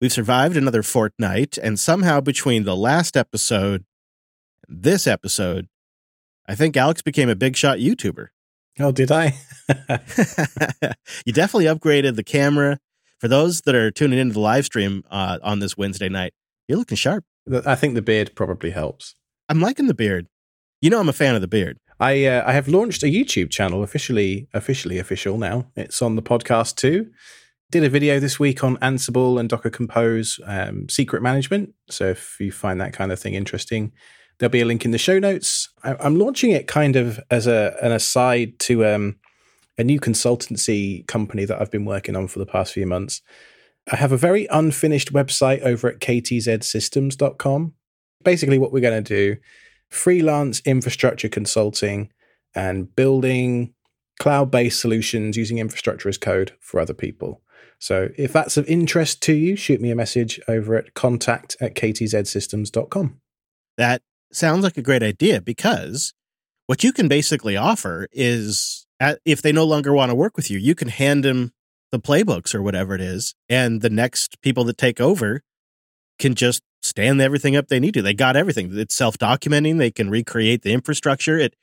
We've survived another fortnight, and somehow between the last episode and this episode, I think Alex became a big shot YouTuber. Oh, did I? you definitely upgraded the camera. For those that are tuning into the live stream uh, on this Wednesday night, you're looking sharp. I think the beard probably helps. I'm liking the beard. You know, I'm a fan of the beard. I uh, I have launched a YouTube channel officially officially official now. It's on the podcast too. Did a video this week on Ansible and Docker Compose um, secret management. So if you find that kind of thing interesting, there'll be a link in the show notes. I, am launching it kind of as a an aside to um, a new consultancy company that I've been working on for the past few months. I have a very unfinished website over at ktzsystems.com. Basically, what we're going to do freelance infrastructure consulting and building cloud based solutions using infrastructure as code for other people. So if that's of interest to you, shoot me a message over at contact at ktzsystems.com. That sounds like a great idea because what you can basically offer is uh, if they no longer want to work with you, you can hand them the playbooks or whatever it is, and the next people that take over can just stand everything up they need to. They got everything. It's self documenting. They can recreate the infrastructure. It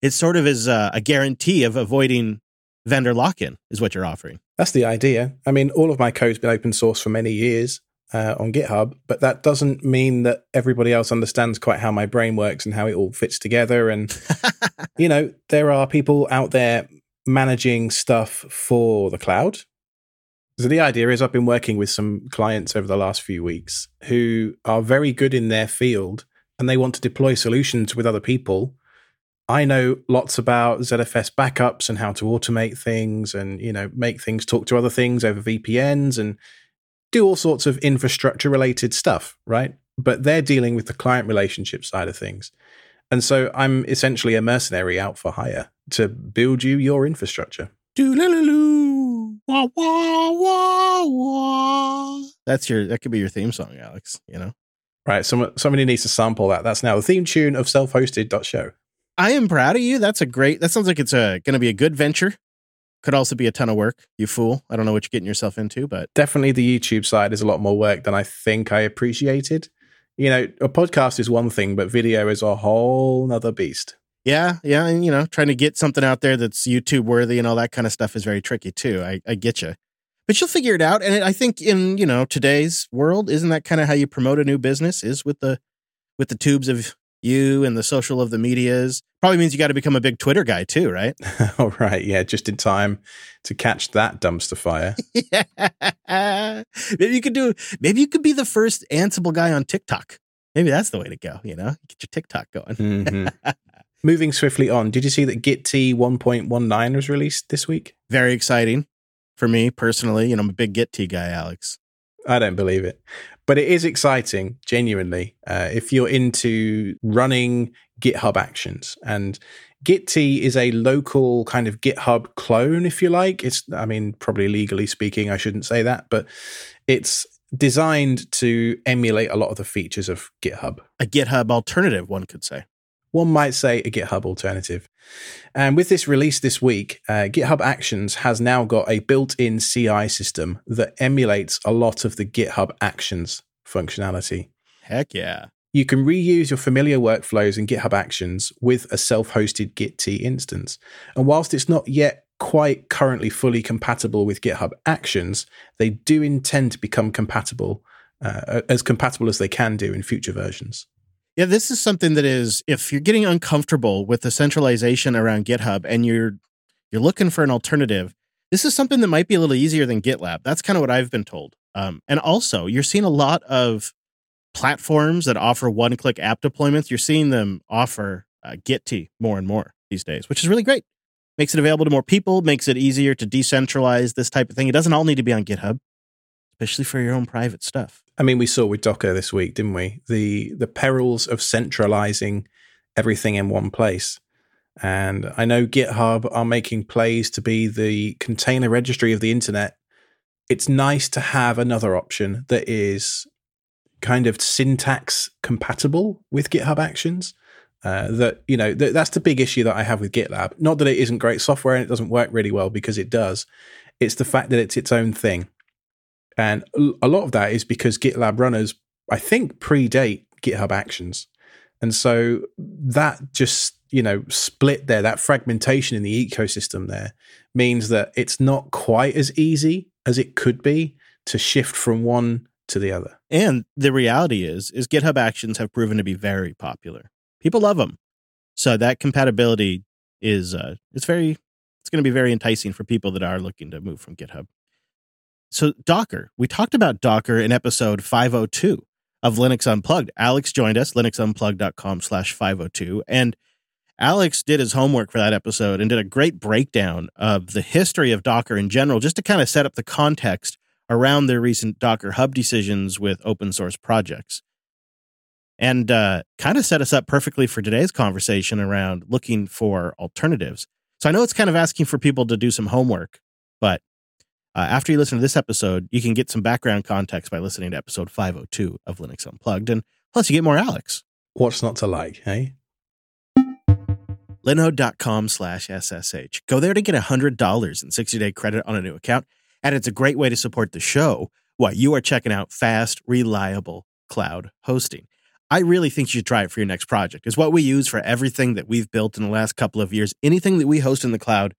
it sort of is a, a guarantee of avoiding vendor lock in. Is what you're offering. That's the idea. I mean, all of my code's been open source for many years uh, on GitHub, but that doesn't mean that everybody else understands quite how my brain works and how it all fits together. And you know, there are people out there managing stuff for the cloud so the idea is I've been working with some clients over the last few weeks who are very good in their field and they want to deploy solutions with other people. I know lots about ZFS backups and how to automate things and you know make things talk to other things over VPNs and do all sorts of infrastructure related stuff, right? But they're dealing with the client relationship side of things. And so I'm essentially a mercenary out for hire to build you your infrastructure. Wah, wah, wah, wah. That's your that could be your theme song, Alex, you know? Right. Some, somebody needs to sample that. That's now the theme tune of self-hosted.show. I am proud of you. That's a great that sounds like it's a gonna be a good venture. Could also be a ton of work, you fool. I don't know what you're getting yourself into, but definitely the YouTube side is a lot more work than I think I appreciated. You know, a podcast is one thing, but video is a whole nother beast. Yeah, yeah, and you know, trying to get something out there that's YouTube worthy and all that kind of stuff is very tricky too. I, I get you, but you'll figure it out. And I think in you know today's world, isn't that kind of how you promote a new business? Is with the with the tubes of you and the social of the medias. Probably means you got to become a big Twitter guy too, right? All right, yeah, just in time to catch that dumpster fire. yeah. Maybe you could do. Maybe you could be the first Ansible guy on TikTok. Maybe that's the way to go. You know, get your TikTok going. Mm-hmm. Moving swiftly on, did you see that Gitea 1.19 was released this week? Very exciting for me personally. You know, I'm a big Gitea guy, Alex. I don't believe it. But it is exciting, genuinely, uh, if you're into running GitHub actions. And Gitea is a local kind of GitHub clone, if you like. It's, I mean, probably legally speaking, I shouldn't say that, but it's designed to emulate a lot of the features of GitHub. A GitHub alternative, one could say one might say a GitHub alternative. And with this release this week, uh, GitHub Actions has now got a built in CI system that emulates a lot of the GitHub Actions functionality. Heck yeah. You can reuse your familiar workflows in GitHub Actions with a self hosted Gitea instance. And whilst it's not yet quite currently fully compatible with GitHub Actions, they do intend to become compatible, uh, as compatible as they can do in future versions. Yeah, this is something that is if you're getting uncomfortable with the centralization around GitHub and you're you're looking for an alternative, this is something that might be a little easier than GitLab. That's kind of what I've been told. Um, and also, you're seeing a lot of platforms that offer one-click app deployments. You're seeing them offer uh, Gitea more and more these days, which is really great. Makes it available to more people, makes it easier to decentralize this type of thing. It doesn't all need to be on GitHub, especially for your own private stuff. I mean, we saw with Docker this week, didn't we? The the perils of centralizing everything in one place. And I know GitHub are making plays to be the container registry of the internet. It's nice to have another option that is kind of syntax compatible with GitHub Actions. Uh, that you know th- that's the big issue that I have with GitLab. Not that it isn't great software and it doesn't work really well because it does. It's the fact that it's its own thing And a lot of that is because GitLab runners, I think, predate GitHub Actions. And so that just, you know, split there, that fragmentation in the ecosystem there means that it's not quite as easy as it could be to shift from one to the other. And the reality is is GitHub Actions have proven to be very popular. People love them. So that compatibility is uh it's very it's going to be very enticing for people that are looking to move from GitHub. So Docker, we talked about Docker in episode 502 of Linux Unplugged. Alex joined us, linuxunplugged.com slash 502. And Alex did his homework for that episode and did a great breakdown of the history of Docker in general, just to kind of set up the context around their recent Docker Hub decisions with open source projects. And uh, kind of set us up perfectly for today's conversation around looking for alternatives. So I know it's kind of asking for people to do some homework, but uh, after you listen to this episode, you can get some background context by listening to episode 502 of Linux Unplugged. And plus, you get more Alex. What's not to like, hey? Linode.com slash SSH. Go there to get $100 in 60 day credit on a new account. And it's a great way to support the show while you are checking out fast, reliable cloud hosting. I really think you should try it for your next project. It's what we use for everything that we've built in the last couple of years. Anything that we host in the cloud,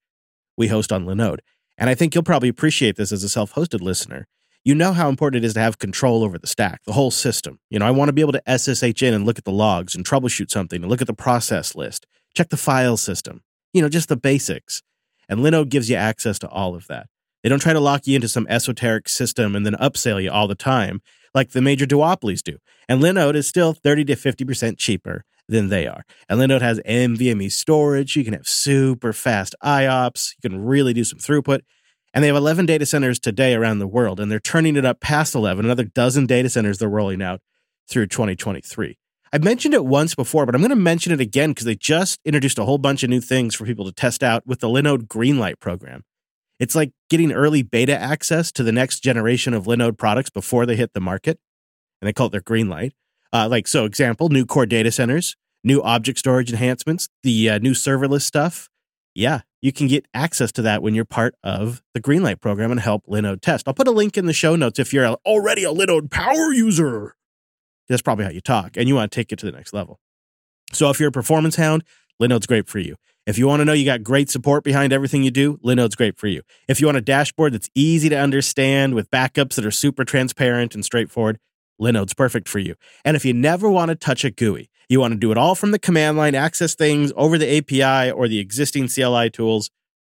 we host on Linode. And I think you'll probably appreciate this as a self hosted listener. You know how important it is to have control over the stack, the whole system. You know, I want to be able to SSH in and look at the logs and troubleshoot something and look at the process list, check the file system, you know, just the basics. And Linode gives you access to all of that. They don't try to lock you into some esoteric system and then upsell you all the time like the major duopolies do. And Linode is still 30 to 50% cheaper than they are. And Linode has NVMe storage. You can have super fast IOPS. You can really do some throughput. And they have 11 data centers today around the world, and they're turning it up past 11, another dozen data centers they're rolling out through 2023. I've mentioned it once before, but I'm going to mention it again because they just introduced a whole bunch of new things for people to test out with the Linode Greenlight program. It's like getting early beta access to the next generation of Linode products before they hit the market. And they call it their Greenlight. Uh, like, so example, new core data centers, new object storage enhancements, the uh, new serverless stuff. Yeah, you can get access to that when you're part of the Greenlight program and help Linode test. I'll put a link in the show notes if you're already a Linode power user. That's probably how you talk and you want to take it to the next level. So if you're a performance hound, Linode's great for you. If you want to know you got great support behind everything you do, Linode's great for you. If you want a dashboard that's easy to understand with backups that are super transparent and straightforward, Linode's perfect for you. And if you never want to touch a GUI, you want to do it all from the command line, access things over the API or the existing CLI tools,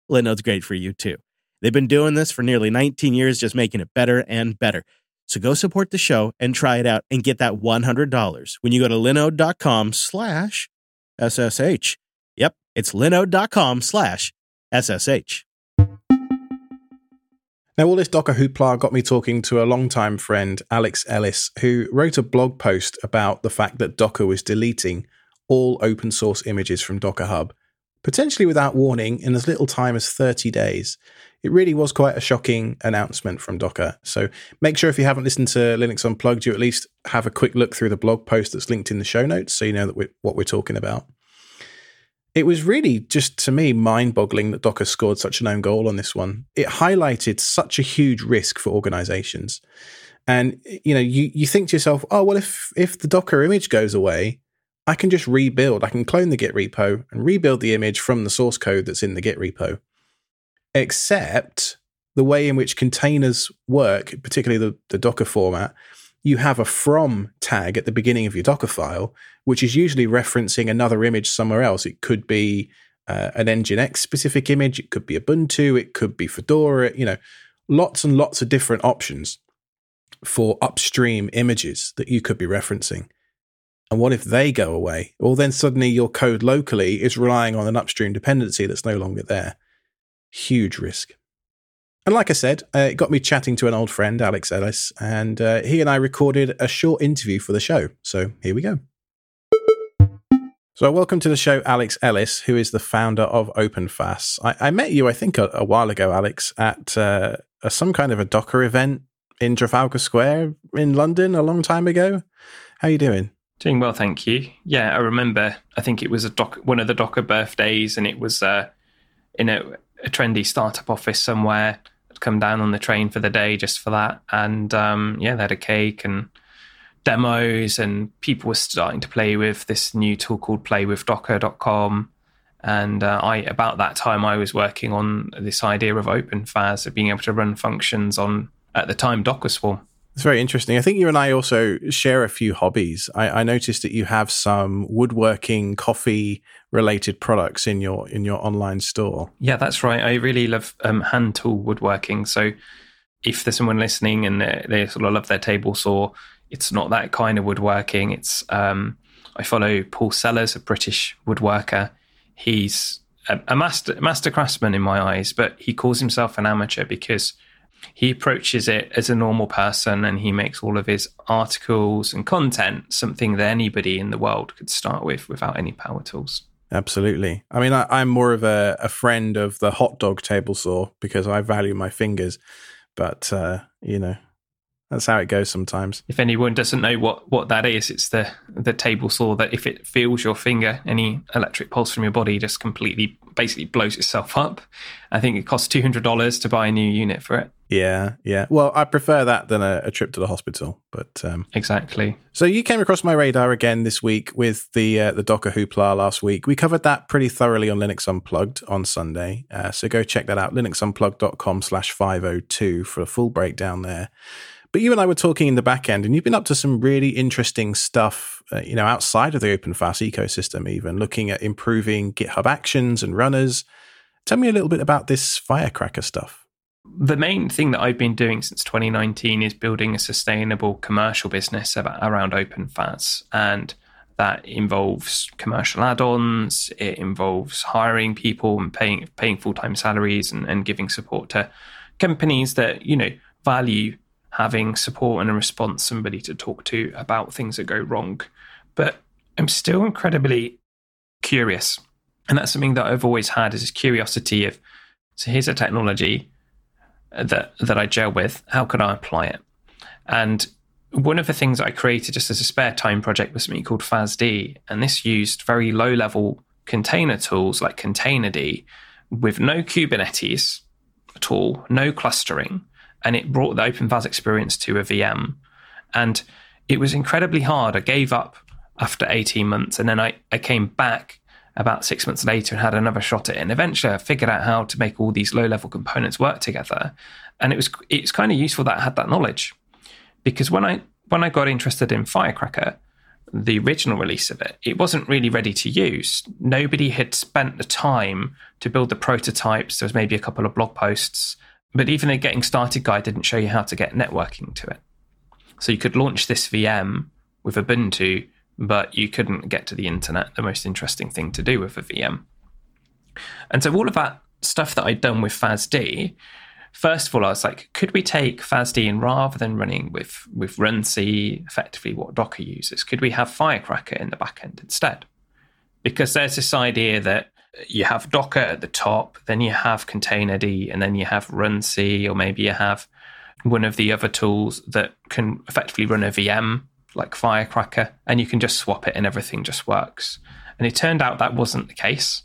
Linode's great for you too. They've been doing this for nearly 19 years, just making it better and better. So go support the show and try it out and get that $100 when you go to linode.com slash SSH. Yep, it's linode.com slash SSH. Now, all this Docker hoopla got me talking to a longtime friend, Alex Ellis, who wrote a blog post about the fact that Docker was deleting all open source images from Docker Hub, potentially without warning in as little time as 30 days. It really was quite a shocking announcement from Docker. So make sure if you haven't listened to Linux Unplugged, you at least have a quick look through the blog post that's linked in the show notes so you know that we're, what we're talking about it was really just to me mind boggling that Docker scored such an own goal on this one. It highlighted such a huge risk for organizations. And you know, you, you think to yourself, oh well if if the Docker image goes away, I can just rebuild. I can clone the Git repo and rebuild the image from the source code that's in the Git repo. Except the way in which containers work, particularly the, the Docker format, you have a from tag at the beginning of your Docker file, which is usually referencing another image somewhere else. It could be uh, an Nginx specific image, it could be Ubuntu, it could be Fedora, you know, lots and lots of different options for upstream images that you could be referencing. And what if they go away? Well, then suddenly your code locally is relying on an upstream dependency that's no longer there. Huge risk. And like I said, uh, it got me chatting to an old friend, Alex Ellis, and uh, he and I recorded a short interview for the show. So here we go. So, welcome to the show, Alex Ellis, who is the founder of OpenFaaS. I, I met you, I think, a, a while ago, Alex, at uh, a, some kind of a Docker event in Trafalgar Square in London a long time ago. How are you doing? Doing well, thank you. Yeah, I remember. I think it was a doc, one of the Docker birthdays, and it was uh, in a, a trendy startup office somewhere come down on the train for the day just for that. And um, yeah, they had a cake and demos, and people were starting to play with this new tool called playwithdocker.com. And uh, I, about that time, I was working on this idea of OpenFaaS, of being able to run functions on, at the time, Docker Swarm. It's very interesting. I think you and I also share a few hobbies. I, I noticed that you have some woodworking, coffee related products in your in your online store. Yeah, that's right. I really love um, hand tool woodworking. So if there's someone listening and they, sort of love their table saw, it's not that kind of woodworking. It's um, I follow Paul Sellers, a British woodworker. He's a, a master master craftsman in my eyes, but he calls himself an amateur because he approaches it as a normal person and he makes all of his articles and content something that anybody in the world could start with without any power tools. Absolutely. I mean, I, am more of a, a, friend of the hot dog table saw because I value my fingers, but uh, you know, that's how it goes sometimes. If anyone doesn't know what, what that is, it's the the table saw that if it feels your finger, any electric pulse from your body just completely basically blows itself up. I think it costs two hundred dollars to buy a new unit for it. Yeah, yeah. Well, I prefer that than a, a trip to the hospital. But um, exactly. So you came across my radar again this week with the uh, the Docker hoopla last week. We covered that pretty thoroughly on Linux Unplugged on Sunday. Uh, so go check that out. linuxunplugged.com slash 502 for a full breakdown there. But you and I were talking in the back end, and you've been up to some really interesting stuff, uh, you know, outside of the OpenFaaS ecosystem, even looking at improving GitHub Actions and runners. Tell me a little bit about this Firecracker stuff. The main thing that I've been doing since 2019 is building a sustainable commercial business around OpenFaaS. And that involves commercial add-ons. It involves hiring people and paying paying full-time salaries and, and giving support to companies that you know value having support and a response, somebody to talk to about things that go wrong. But I'm still incredibly curious. And that's something that I've always had is this curiosity of so here's a technology that that I gel with. How can I apply it? And one of the things I created just as a spare time project was something called faasd, and this used very low level container tools like Containerd with no Kubernetes at all, no clustering, and it brought the OpenFaaS experience to a VM. And it was incredibly hard. I gave up after 18 months, and then I, I came back about six months later and had another shot at it. And eventually I figured out how to make all these low level components work together. And it was it's kind of useful that I had that knowledge. Because when I when I got interested in Firecracker, the original release of it, it wasn't really ready to use. Nobody had spent the time to build the prototypes. There was maybe a couple of blog posts but even a getting started guide didn't show you how to get networking to it. So you could launch this VM with Ubuntu, but you couldn't get to the internet, the most interesting thing to do with a VM. And so all of that stuff that I'd done with faasd, first of all, I was like, could we take faasd and rather than running with, with runc, effectively what Docker uses, could we have Firecracker in the backend instead? Because there's this idea that you have Docker at the top, then you have Containerd, and then you have runc, or maybe you have one of the other tools that can effectively run a VM like Firecracker, and you can just swap it and everything just works. And it turned out that wasn't the case.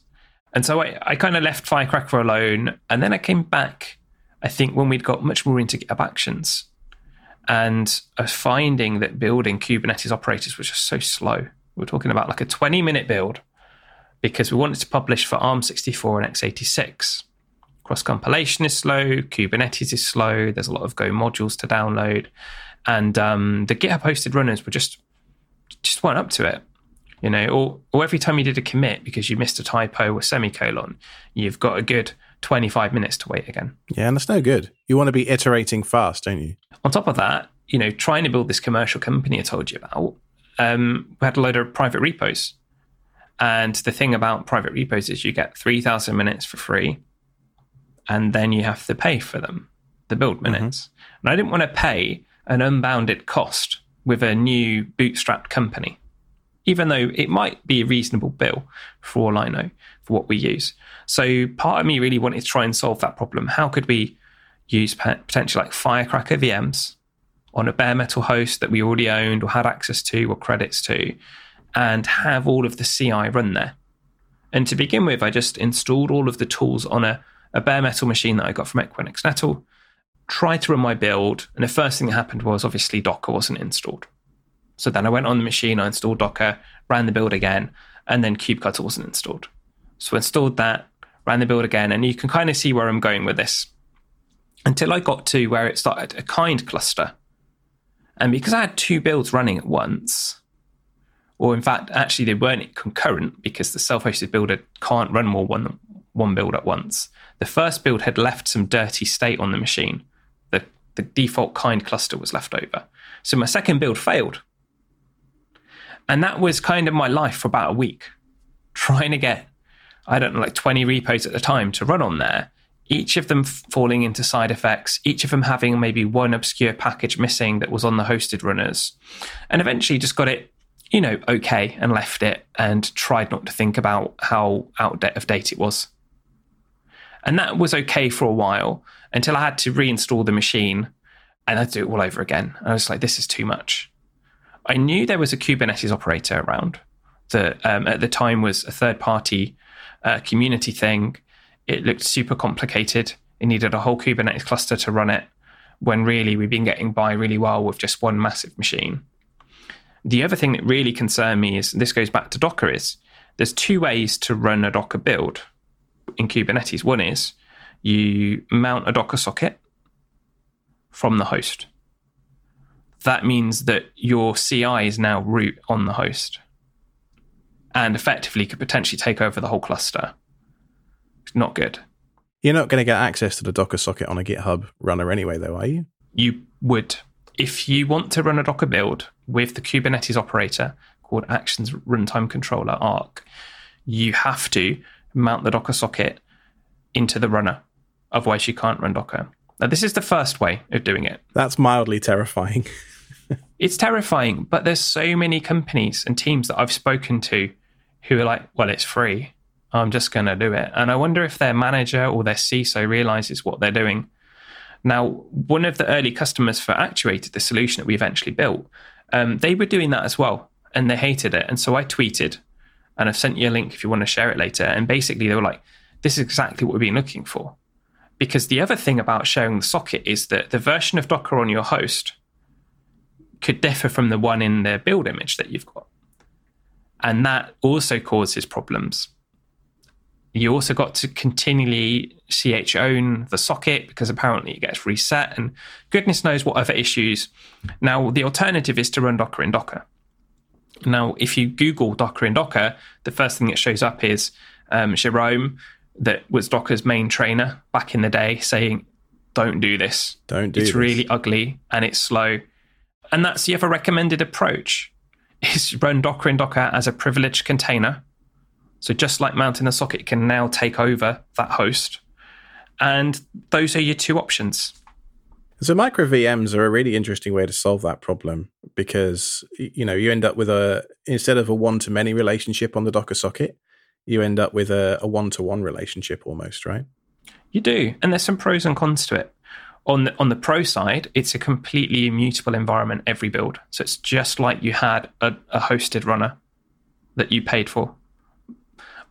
And so I, I kind of left Firecracker alone. And then I came back, I think, when we'd got much more into GitHub Actions. And I was finding that building Kubernetes operators was just so slow. We're talking about like a 20 minute build because we wanted to publish for ARM64 and x86. Cross compilation is slow, Kubernetes is slow, there's a lot of Go modules to download, and um, the GitHub hosted runners were just just weren't up to it. You know, or, or every time you did a commit because you missed a typo or semicolon, you've got a good 25 minutes to wait again. Yeah, and that's no good. You want to be iterating fast, don't you? On top of that, you know, trying to build this commercial company I told you about, um, we had a load of private repos and the thing about private repos is you get 3,000 minutes for free, and then you have to pay for them, the build minutes. Mm-hmm. And I didn't want to pay an unbounded cost with a new bootstrapped company, even though it might be a reasonable bill for all I know for what we use. So part of me really wanted to try and solve that problem. How could we use potentially like Firecracker VMs on a bare metal host that we already owned or had access to or credits to? and have all of the CI run there. And to begin with, I just installed all of the tools on a, a bare metal machine that I got from Equinix Metal. Tried to run my build, and the first thing that happened was obviously Docker wasn't installed. So then I went on the machine, I installed Docker, ran the build again, and then kubectl wasn't installed. So I installed that, ran the build again, and you can kind of see where I'm going with this. Until I got to where it started a kind cluster. And because I had two builds running at once, or in fact, actually they weren't concurrent because the self-hosted builder can't run more one one build at once. The first build had left some dirty state on the machine. The default kind cluster was left over. So my second build failed. And that was kind of my life for about a week, trying to get, I don't know, like 20 repos at the time to run on there, each of them falling into side effects, each of them having maybe one obscure package missing that was on the hosted runners. And eventually just got it, you know, okay and left it and tried not to think about how out of date it was. And that was okay for a while until I had to reinstall the machine and I had to do it all over again. I was like, this is too much. I knew there was a Kubernetes operator around that um, at the time was a third party uh, community thing. It looked super complicated. It needed a whole Kubernetes cluster to run it when really we've been getting by really well with just one massive machine. The other thing that really concerned me is this goes back to Docker is there's two ways to run a Docker build in Kubernetes. One is you mount a Docker socket from the host that means that your CI is now root on the host and effectively could potentially take over the whole cluster. It's not good. You're not going to get access to the Docker socket on a GitHub runner anyway, though, are you? You would. If you want to run a Docker build with the Kubernetes operator called Actions Runtime Controller ARC, you have to mount the Docker socket into the runner. Otherwise, you can't run Docker. Now, this is the first way of doing it. That's mildly terrifying. it's terrifying, but there's so many companies and teams that I've spoken to who are like, well, it's free. I'm just going to do it. And I wonder if their manager or their CISO realizes what they're doing. Now, one of the early customers for Actuated, the solution that we eventually built, um, they were doing that as well and they hated it. And so I tweeted and I've sent you a link if you want to share it later. And basically, they were like, this is exactly what we've been looking for. Because the other thing about sharing the socket is that the version of Docker on your host could differ from the one in the build image that you've got. And that also causes problems. You also got to continually chown the socket because apparently it gets reset and goodness knows what other issues. Now, the alternative is to run Docker in Docker. Now, if you Google Docker and Docker, the first thing that shows up is um, Jerome, that was Docker's main trainer back in the day, saying, Don't do this. Don't do It's this. really ugly and it's slow and that's the other recommended approach is run Docker and Docker as a privileged container. So just like mounting a socket can now take over that host. And those are your two options. So micro VMs are a really interesting way to solve that problem because you know you end up with a instead of a one to many relationship on the Docker socket, you end up with a one to one relationship almost, right? You do, and there's some pros and cons to it on the, on the pro side, it's a completely immutable environment every build. So it's just like you had a, a hosted runner that you paid for.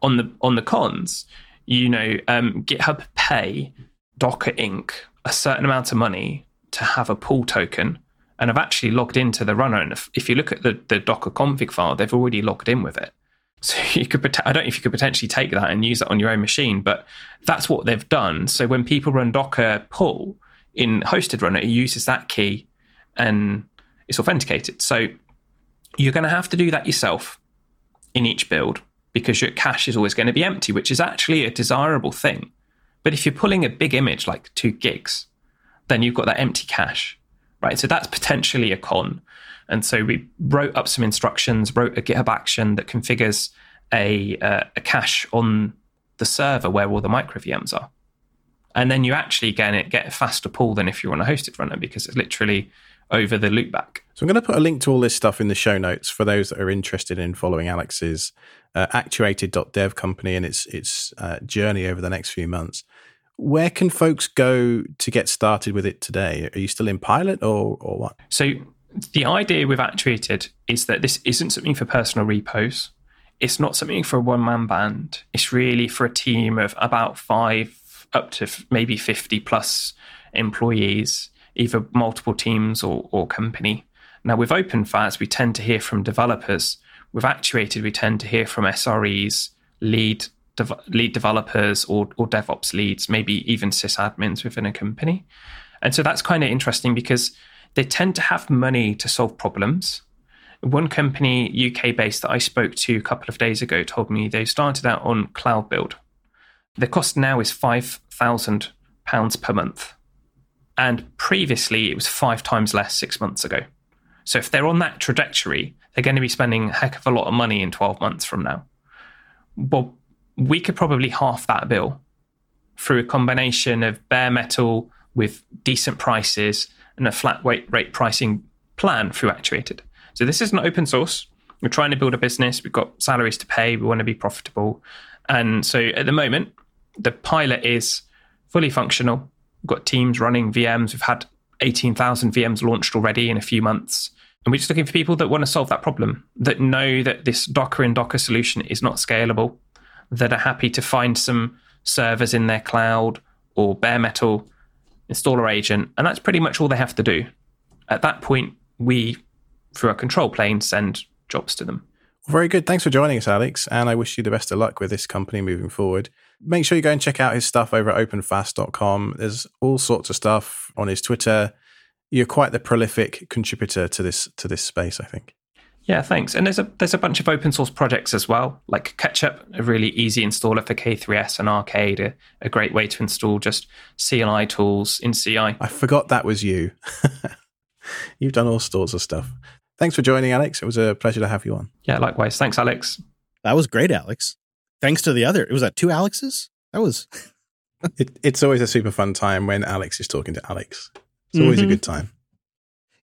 On the on the cons, you know, um, GitHub pay Docker Inc. a certain amount of money to have a pull token, and I've actually logged into the runner. And if, if you look at the, the Docker config file, they've already logged in with it. So you could, I don't know if you could potentially take that and use it on your own machine, but that's what they've done. So when people run Docker pull, in hosted runner, it uses that key and it's authenticated. So you're going to have to do that yourself in each build because your cache is always going to be empty, which is actually a desirable thing. But if you're pulling a big image like two gigs, then you've got that empty cache, right? So that's potentially a con. And so we wrote up some instructions, wrote a GitHub action that configures a, uh, a cache on the server where all the micro VMs are and then you actually get get a faster pull than if you're on a hosted runner because it's literally over the loopback. So I'm going to put a link to all this stuff in the show notes for those that are interested in following Alex's uh, actuated.dev company and its its uh, journey over the next few months. Where can folks go to get started with it today? Are you still in pilot or or what? So the idea with Actuated is that this isn't something for personal repos. It's not something for a one man band. It's really for a team of about five up to maybe 50 plus employees, either multiple teams or, or company. Now, with OpenFaaS, we tend to hear from developers. With Actuated, we tend to hear from SREs, lead lead developers, or, or DevOps leads, maybe even sysadmins within a company. And so that's kind of interesting because they tend to have money to solve problems. One company, UK based, that I spoke to a couple of days ago told me they started out on cloud build. The cost now is £5,000 per month. And previously, it was five times less six months ago. So if they're on that trajectory, they're going to be spending a heck of a lot of money in 12 months from now. Well, we could probably half that bill through a combination of bare metal with decent prices and a flat rate, rate pricing plan through Actuated. So this isn't open source. We're trying to build a business. We've got salaries to pay. We want to be profitable. And so at the moment, the pilot is fully functional. We've got teams running VMs. We've had 18,000 VMs launched already in a few months. And we're just looking for people that want to solve that problem, that know that this Docker and Docker solution is not scalable, that are happy to find some servers in their cloud or bare metal installer agent, and that's pretty much all they have to do. At that point, we, through our control plane, send jobs to them. Very good. Thanks for joining us, Alex. And I wish you the best of luck with this company moving forward. Make sure you go and check out his stuff over at openfaas.com. There's all sorts of stuff on his Twitter. You're quite the prolific contributor to this to this space, I think. Yeah, thanks. And there's a there's a bunch of open source projects as well, like k3sup, a really easy installer for K3S and arkade, a, a great way to install just CLI tools in CI. I forgot that was you. You've done all sorts of stuff. Thanks for joining, Alex. It was a pleasure to have you on. Yeah, likewise. Thanks, Alex. That was great, Alex. Thanks to the other. It was that two Alexes. That was. it, it's always a super fun time when Alex is talking to Alex. It's always mm-hmm. a good time.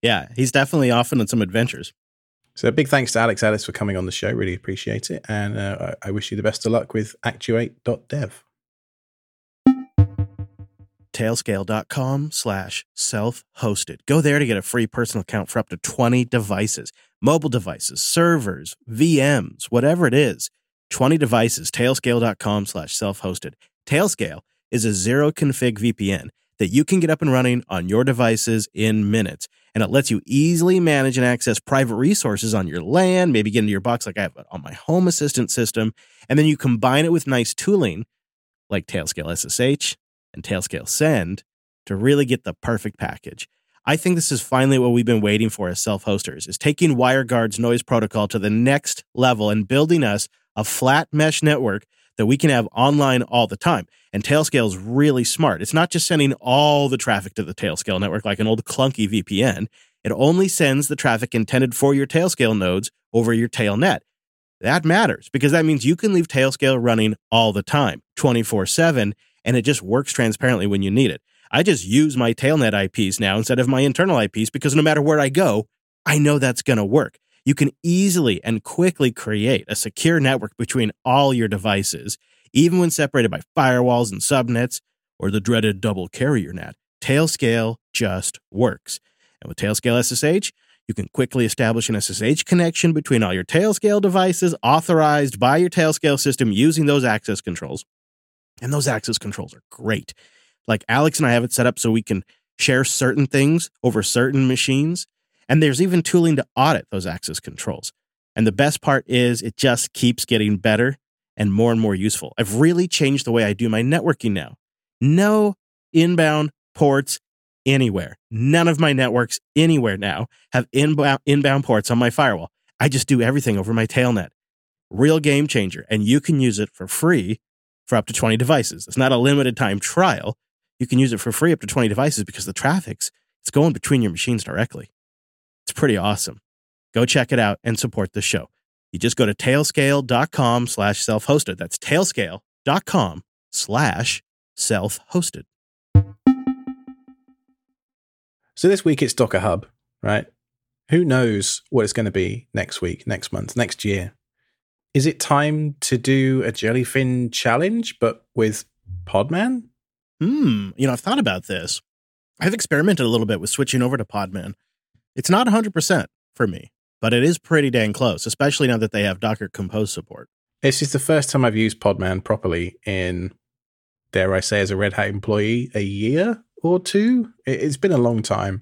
Yeah, he's definitely off on some adventures. So, big thanks to Alex Ellis for coming on the show. Really appreciate it. And uh, I wish you the best of luck with actuate.dev. Tailscale.com slash self-hosted. Go there to get a free personal account for up to 20 devices, mobile devices, servers, VMs, whatever it is. 20 devices, tailscale.com slash self-hosted. Tailscale is a zero config VPN that you can get up and running on your devices in minutes and it lets you easily manage and access private resources on your LAN, maybe get into your box like I have on my home assistant system. And then you combine it with nice tooling like Tailscale SSH and Tailscale Send to really get the perfect package. I think this is finally what we've been waiting for as self-hosters is taking WireGuard's noise protocol to the next level and building us a flat mesh network that we can have online all the time. And Tailscale is really smart. It's not just sending all the traffic to the Tailscale network like an old clunky VPN. It only sends the traffic intended for your Tailscale nodes over your Tailnet. That matters because that means you can leave Tailscale running all the time, 24 7, and it just works transparently when you need it. I just use my Tailnet IPs now instead of my internal IPs because no matter where I go, I know that's going to work you can easily and quickly create a secure network between all your devices, even when separated by firewalls and subnets or the dreaded double carrier net. Tailscale just works. And with Tailscale SSH, you can quickly establish an SSH connection between all your Tailscale devices authorized by your Tailscale system using those access controls. And those access controls are great. Like Alex and I have it set up so we can share certain things over certain machines and there's even tooling to audit those access controls. And the best part is it just keeps getting better and more and more useful. I've really changed the way I do my networking now. No inbound ports anywhere. None of my networks anywhere now have inbound, inbound ports on my firewall. I just do everything over my tailnet. Real game changer. And you can use it for free for up to 20 devices. It's not a limited time trial. You can use it for free up to 20 devices because the traffic's it's going between your machines directly. It's pretty awesome. Go check it out and support the show. You just go to tailscale.com slash self-hosted. That's tailscale.com slash self-hosted. So this week it's Docker Hub, right? Who knows what it's going to be next week, next month, next year? Is it time to do a jellyfin challenge, but with Podman? Hmm. You know, I've thought about this. I've experimented a little bit with switching over to Podman. It's not 100% for me, but it is pretty dang close, especially now that they have Docker Compose support. This is the first time I've used Podman properly in, dare I say, as a Red Hat employee, a year. or two. It, has been a long time,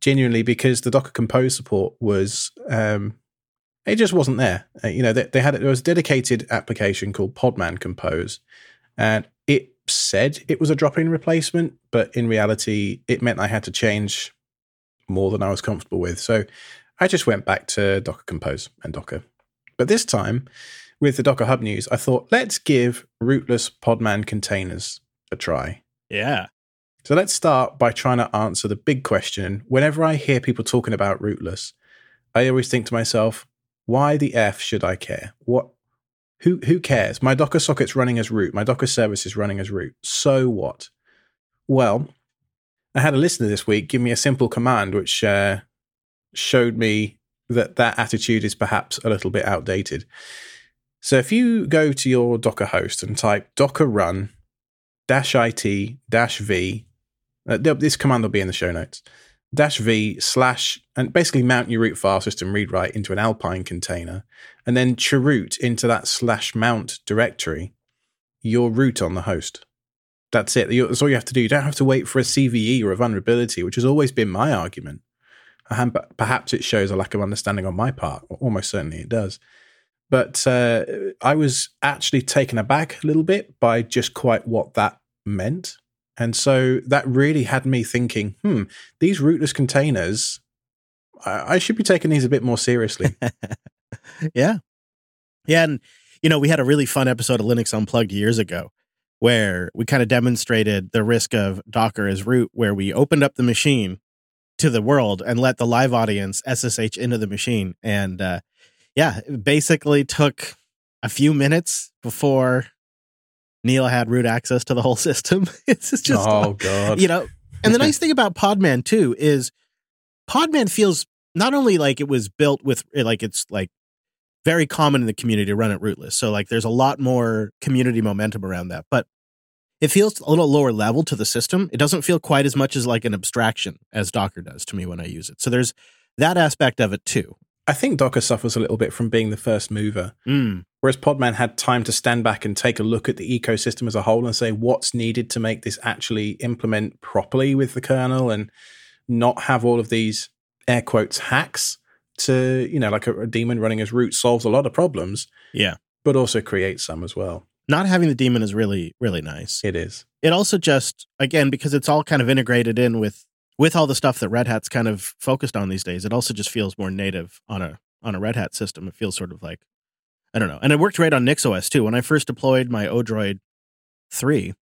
genuinely, because the Docker Compose support was um, it just wasn't there. Uh, you know, they, they had there was a dedicated application called Podman Compose, and it said it was a drop-in replacement, but in reality, it meant I had to change more than I was comfortable with. So I just went back to Docker Compose and Docker. But this time, with the Docker Hub news, I thought let's give rootless Podman containers a try. Yeah. So let's start by trying to answer the big question. Whenever I hear people talking about rootless, I always think to myself, why the F should I care? What who who cares? My Docker socket's running as root. My Docker service is running as root. So what? Well, I had a listener this week give me a simple command which uh, showed me that that attitude is perhaps a little bit outdated. So if you go to your Docker host and type docker run dash it dash v, uh, this command will be in the show notes dash v slash and basically mount your root file system read write into an Alpine container, and then chroot into that slash mount directory your root on the host. That's it. That's all you have to do. You don't have to wait for a CVE or a vulnerability, which has always been my argument. Perhaps it shows a lack of understanding on my part. Almost certainly it does. But uh, I was actually taken aback a little bit by just quite what that meant. And so that really had me thinking, hmm, these rootless containers, I, I should be taking these a bit more seriously. yeah. Yeah. And, you know, we had a really fun episode of Linux Unplugged years ago where we kind of demonstrated the risk of Docker as root, where we opened up the machine to the world and let the live audience SSH into the machine. And uh, yeah, it basically took a few minutes before Neil had root access to the whole system. it's just oh god, you know. And the nice thing about Podman too is Podman feels not only like it was built with like it's like very common in the community to run it rootless. So like there's a lot more community momentum around that, but it feels a little lower level to the system. It doesn't feel quite as much as like an abstraction as Docker does to me when I use it. So there's that aspect of it too. I think Docker suffers a little bit from being the first mover. Mm. Whereas Podman had time to stand back and take a look at the ecosystem as a whole and say what's needed to make this actually implement properly with the kernel and not have all of these air quotes hacks to, you know, like a, a daemon running as root solves a lot of problems. Yeah. But also creates some as well. Not having the demon is really, really nice. It is. It also just, again, because it's all kind of integrated in with with all the stuff that Red Hat's kind of focused on these days, it also just feels more native on a on a Red Hat system. It feels sort of like I don't know. And it worked great on NixOS too. When I first deployed my Odroid 3,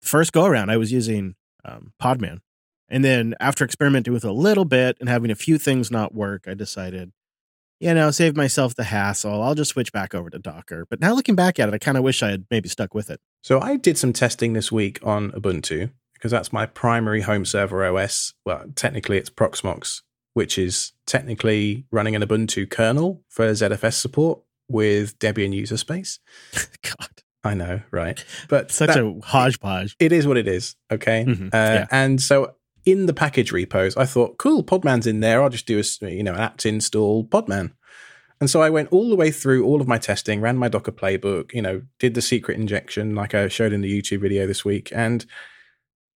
first go around, I was using um, Podman. And then after experimenting with a little bit and having a few things not work, I decided, you know, save myself the hassle. I'll just switch back over to Docker. But now looking back at it, I kind of wish I had maybe stuck with it. So I did some testing this week on Ubuntu because that's my primary home server OS. Well, technically it's Proxmox, which is technically running an Ubuntu kernel for ZFS support with Debian user space. God. I know, right? But such that, a hodgepodge. It is what it is. Okay. Mm-hmm. Uh, yeah. And so in the package repos, I thought, cool, Podman's in there. I'll just do a you know an apt install Podman. And so I went all the way through all of my testing, ran my Docker playbook, you know, did the secret injection like I showed in the YouTube video this week, and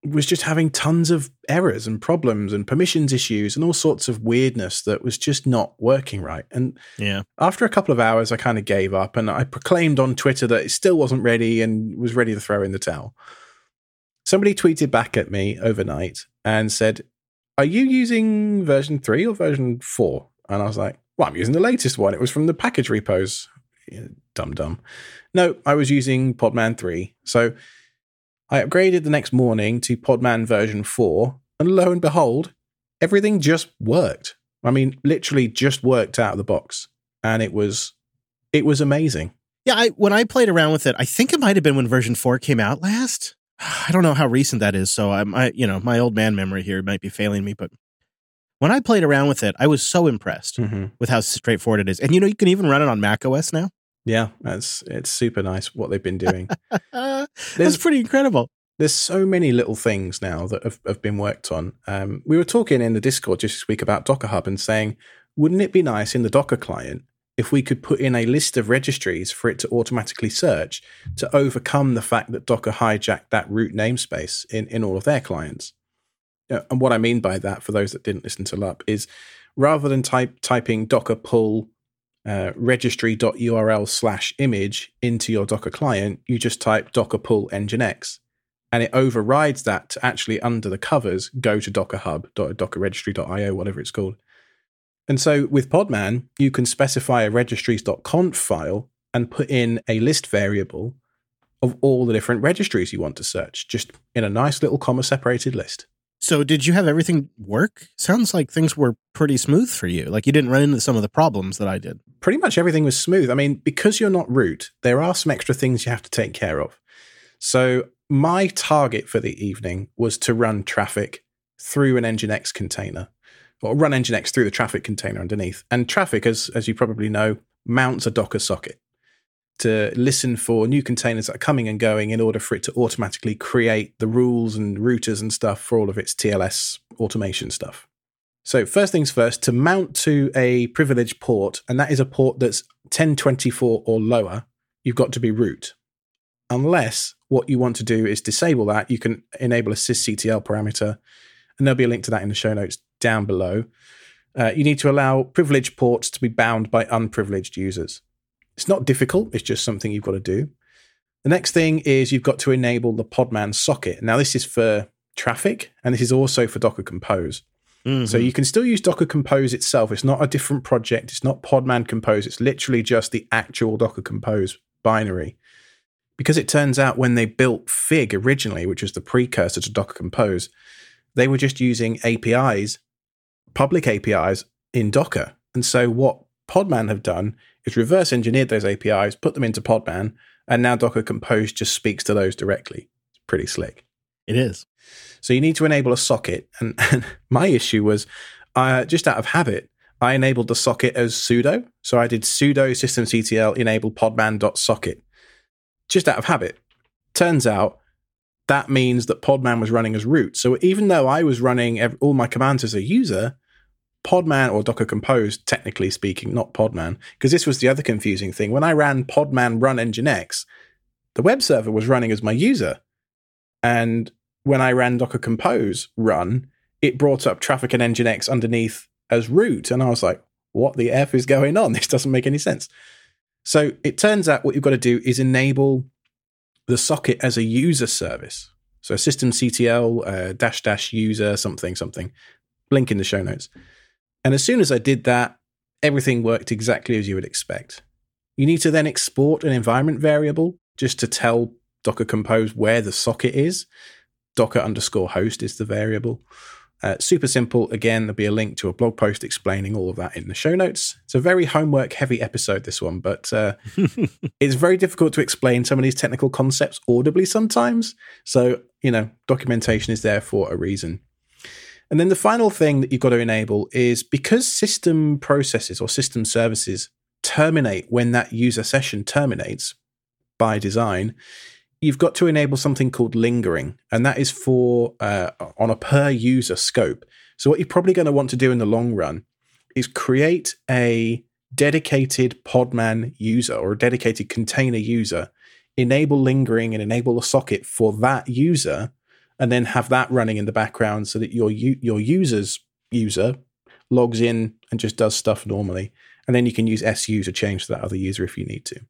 was just having tons of errors and problems and permissions issues and all sorts of weirdness that was just not working right. And yeah, after a couple of hours, I kind of gave up and I proclaimed on Twitter that it still wasn't ready and was ready to throw in the towel. Somebody tweeted back at me overnight and said, Are you using version three or version four? And I was like, Well, I'm using the latest one. It was from the package repos. Dumb, dumb. No, I was using Podman 3. So I upgraded the next morning to Podman version 4, and lo and behold, everything just worked. I mean, literally just worked out of the box. And it was it was amazing. Yeah, I when I played around with it, I think it might have been when version 4 came out last. I don't know how recent that is, so I'm I you know, my old man memory here might be failing me, but when I played around with it, I was so impressed mm-hmm. with how straightforward it is. And you know, you can even run it on Mac OS now. Yeah, that's it's super nice what they've been doing. that's pretty incredible. There's so many little things now that have, have been worked on. Um, we were talking in the Discord just this week about Docker Hub and saying, wouldn't it be nice in the Docker client if we could put in a list of registries for it to automatically search to overcome the fact that Docker hijacked that root namespace in, in all of their clients. And what I mean by that, for those that didn't listen to LUP, is rather than type typing Docker pull uh, registry.url slash image into your Docker client, you just type Docker pull nginx. And it overrides that to actually under the covers go to Docker Hub, Docker registry.io, whatever it's called. And so with Podman, you can specify a registries.conf file and put in a list variable of all the different registries you want to search, just in a nice little comma separated list. So, did you have everything work? Sounds like things were pretty smooth for you. Like you didn't run into some of the problems that I did. Pretty much everything was smooth. I mean, because you're not root, there are some extra things you have to take care of. So, my target for the evening was to run Traefik through an Nginx container or run Nginx through the Traefik container underneath. And Traefik, as, as you probably know, mounts a Docker socket to listen for new containers that are coming and going in order for it to automatically create the rules and routers and stuff for all of its TLS automation stuff. So, first things first, to mount to a privileged port, and that is a port that's 1024 or lower, you've got to be root. Unless what you want to do is disable that, you can enable a sysctl parameter, and there'll be a link to that in the show notes down below. Uh, you need to allow privileged ports to be bound by unprivileged users. It's not difficult, it's just something you've got to do. The next thing is you've got to enable the Podman socket. Now, this is for Traefik, and this is also for Docker Compose. Mm-hmm. So you can still use Docker Compose itself. It's not a different project. It's not Podman Compose. It's literally just the actual Docker Compose binary. Because it turns out when they built Fig originally, which was the precursor to Docker Compose, they were just using APIs, public APIs in Docker. And so what Podman have done is reverse engineered those APIs, put them into Podman, and now Docker Compose just speaks to those directly. It's pretty slick. It is. So you need to enable a socket. And, and my issue was uh, just out of habit, I enabled the socket as sudo. So I did sudo systemctl enable podman.socket just out of habit. Turns out that means that Podman was running as root. So even though I was running all my commands as a user, Podman or Docker Compose, technically speaking, not Podman, because this was the other confusing thing. When I ran Podman run Nginx, the web server was running as my user. And when I ran Docker Compose run, it brought up Traefik and Nginx underneath as root. And I was like, what the F is going on? This doesn't make any sense. So it turns out what you've got to do is enable the socket as a user service. So systemctl uh, dash dash user something something. Link in the show notes. And as soon as I did that, everything worked exactly as you would expect. You need to then export an environment variable just to tell Docker Compose where the socket is. Docker underscore host is the variable. Uh, super simple. Again, there'll be a link to a blog post explaining all of that in the show notes. It's a very homework heavy episode, this one, but uh, it's very difficult to explain some of these technical concepts audibly sometimes. So, you know, documentation is there for a reason. And then the final thing that you've got to enable is because system processes or system services terminate when that user session terminates by design, you've got to enable something called lingering, and that is for uh, on a per user scope. So what you're probably going to want to do in the long run is create a dedicated Podman user or a dedicated container user, enable lingering and enable a socket for that user and then have that running in the background so that your your user's user logs in and just does stuff normally, and then you can use su to change to that other user if you need to.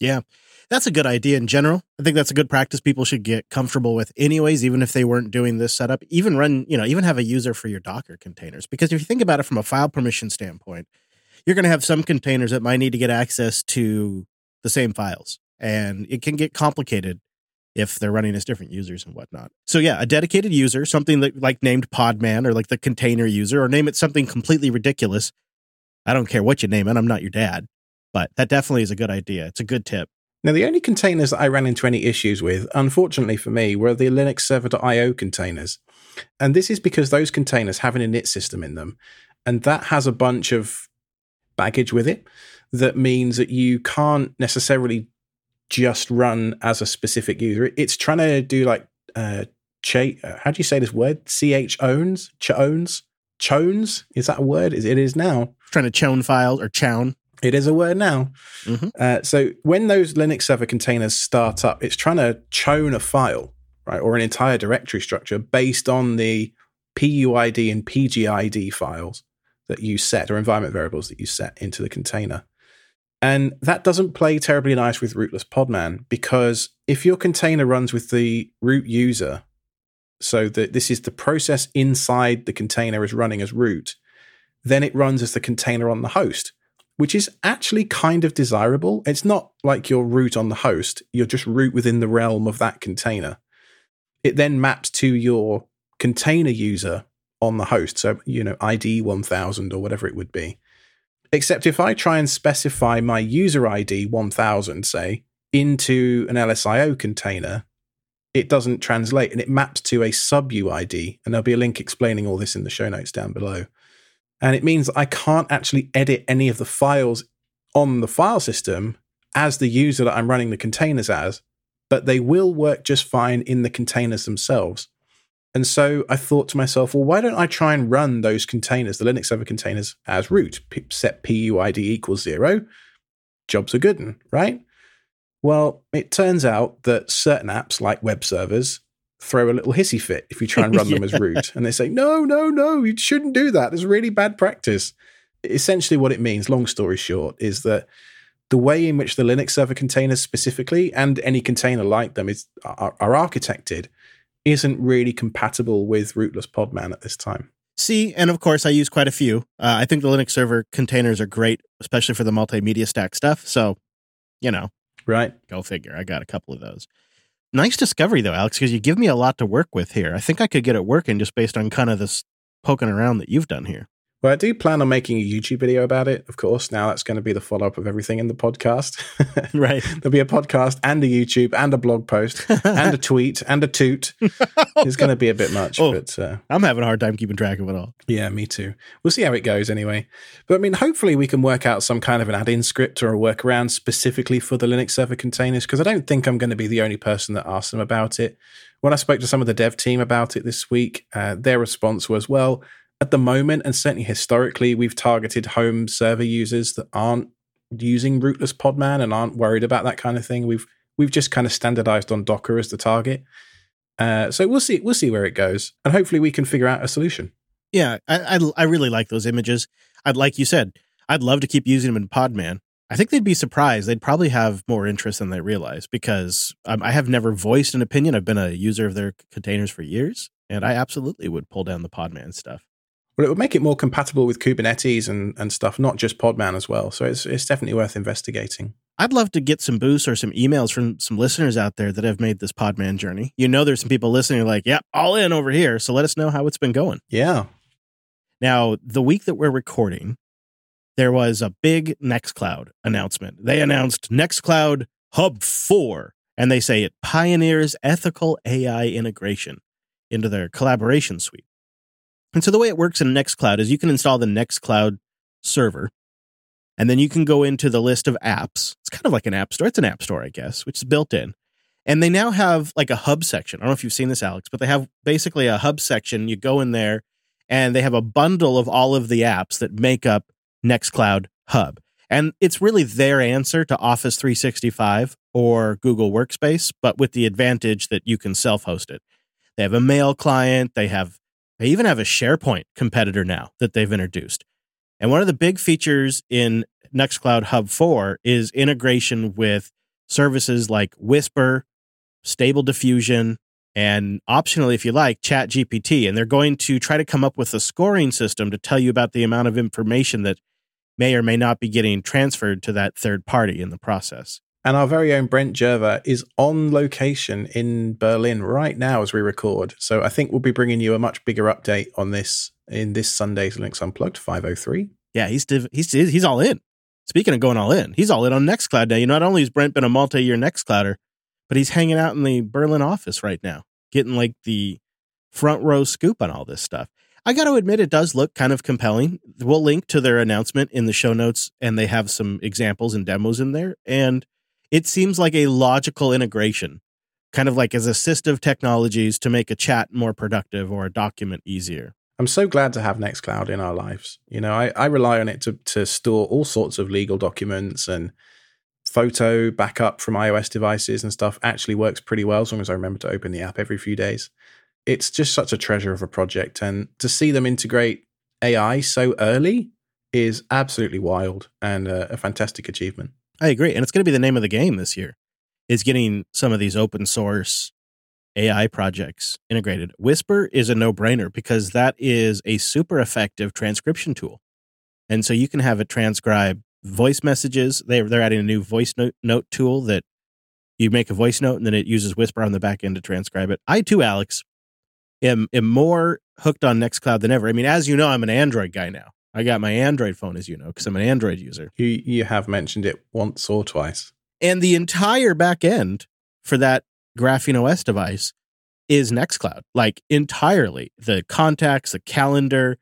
Yeah, that's a good idea in general. I think that's a good practice people should get comfortable with, anyways. Even if they weren't doing this setup, even run, you know, even have a user for your Docker containers. Because if you think about it from a file permission standpoint, you're going to have some containers that might need to get access to the same files, and it can get complicated if they're running as different users and whatnot. So yeah, a dedicated user, something that like named Podman or like the container user, or name it something completely ridiculous. I don't care what you name it. I'm not your dad, but that definitely is a good idea. It's a good tip. Now, the only containers that I ran into any issues with, unfortunately for me, were the Linux server.io containers. And this is because those containers have an init system in them. And that has a bunch of baggage with it that means that you can't necessarily just run as a specific user. It's trying to do like uh, ch- uh, how do you say this word? Ch owns ch owns chones. Is that a word? Is it is now trying to chown files or chown? It is a word now. Mhm. Uh, so when those Linux server containers start up, it's trying to chown a file, right, or an entire directory structure based on the PUID and PGID files that you set, or environment variables that you set into the container. And that doesn't play terribly nice with rootless Podman because if your container runs with the root user, so that this is the process inside the container is running as root, then it runs as the container on the host, which is actually kind of desirable. It's not like you're root on the host, you're just root within the realm of that container. It then maps to your container user on the host. So, you know, ID 1000 or whatever it would be. Except if I try and specify my user ID 1000, say, into an LSIO container, it doesn't translate and it maps to a sub UID. And there'll be a link explaining all this in the show notes down below. And it means I can't actually edit any of the files on the file system as the user that I'm running the containers as, but they will work just fine in the containers themselves. And so I thought to myself, well, why don't I try and run those containers, the Linux server containers, as root? P- set PUID equals zero. Jobs are good, right? Well, it turns out that certain apps like web servers throw a little hissy fit if you try and run them as root. And they say, no, no, no, you shouldn't do that. It's really bad practice. Essentially, what it means, long story short, is that the way in which the Linux server containers specifically and any container like them is are, are architected isn't really compatible with rootless Podman at this time. See, and of course, I use quite a few. Uh, I think the Linux server containers are great, especially for the multimedia stack stuff. So, you know, Right? go figure. I got a couple of those. Nice discovery, though, Alex, because you give me a lot to work with here. I think I could get it working just based on kind of this poking around that you've done here. Well, I do plan on making a YouTube video about it, of course. Now that's going to be the follow up of everything in the podcast. Right. There'll be a podcast and a YouTube and a blog post and a tweet and a toot. It's going to be a bit much, Oh. but uh, I'm having a hard time keeping track of it all. yeah, me too. We'll see how it goes anyway. But I mean, hopefully we can work out some kind of an add-in script or a workaround specifically for the Linux server containers because I don't think I'm going to be the only person that asked them about it. When I spoke to some of the dev team about it this week, uh, their response was, "Well, at the moment, and certainly historically, we've targeted home server users that aren't using rootless Podman and aren't worried about that kind of thing. We've we've just kind of standardized on Docker as the target." Uh, so we'll see. We'll see where it goes, and hopefully we can figure out a solution. Yeah, I, I, I really like those images. I'd like you said, I'd love to keep using them in Podman. I think they'd be surprised. They'd probably have more interest than they realize because um, I have never voiced an opinion. I've been a user of their containers for years, and I absolutely would pull down the Podman stuff. Well, it would make it more compatible with Kubernetes and, and stuff, not just Podman as well. So it's it's definitely worth investigating. I'd love to get some boosts or some emails from some listeners out there that have made this Podman journey. You know, there's some people listening like, "Yep, all in over here." So let us know how it's been going. Yeah. Now, the week that we're recording, there was a big Nextcloud announcement. They announced Nextcloud Hub 4, and they say it pioneers ethical AI integration into their collaboration suite. And so the way it works in Nextcloud is you can install the Nextcloud server, and then you can go into the list of apps. It's kind of like an app store. It's an app store, I guess, which is built in. And they now have like a hub section. I don't know if you've seen this, Alex, but they have basically a hub section. You go in there and they have a bundle of all of the apps that make up Nextcloud Hub. And it's really their answer to Office 365 or Google Workspace, but with the advantage that you can self host it. They have a mail client, they have they even have a SharePoint competitor now that they've introduced. And one of the big features in Nextcloud Hub 4 is integration with services like Whisper, Stable Diffusion, and optionally, if you like, Chat GPT. And they're going to try to come up with a scoring system to tell you about the amount of information that may or may not be getting transferred to that third party in the process. And our very own Brent Gervais is on location in Berlin right now as we record. So I think we'll be bringing you a much bigger update on this in this Sunday's Linux Unplugged 503. Yeah, he's div- he's he's all in. Speaking of going all in, he's all in on Nextcloud now. You know, not only has Brent been a multi-year Nextclouder, but he's hanging out in the Berlin office right now, getting like the front row scoop on all this stuff. I got to admit, it does look kind of compelling. We'll link to their announcement in the show notes, and they have some examples and demos in there. And it seems like a logical integration, kind of like as assistive technologies to make a chat more productive or a document easier. I'm so glad to have Nextcloud in our lives. You know, I, I rely on it to, to store all sorts of legal documents and photo backup from iOS devices and stuff actually works pretty well as long as I remember to open the app every few days. It's just such a treasure of a project. And to see them integrate AI so early is absolutely wild and a, a fantastic achievement. I agree. And it's going to be the name of the game this year is getting some of these open source AI projects integrated. Whisper is a no brainer because that is a super effective transcription tool. And so you can have it transcribe voice messages. They're, they're adding a new voice note, note tool that you make a voice note and then it uses Whisper on the back end to transcribe it. I too, Alex, am, am more hooked on Nextcloud than ever. I mean, as you know, I'm an Android guy now. I got my Android phone, as you know, because I'm an Android user. You you have mentioned it once or twice. And the entire back end for that Graphene OS device is Nextcloud, like entirely. The contacts, the calendar,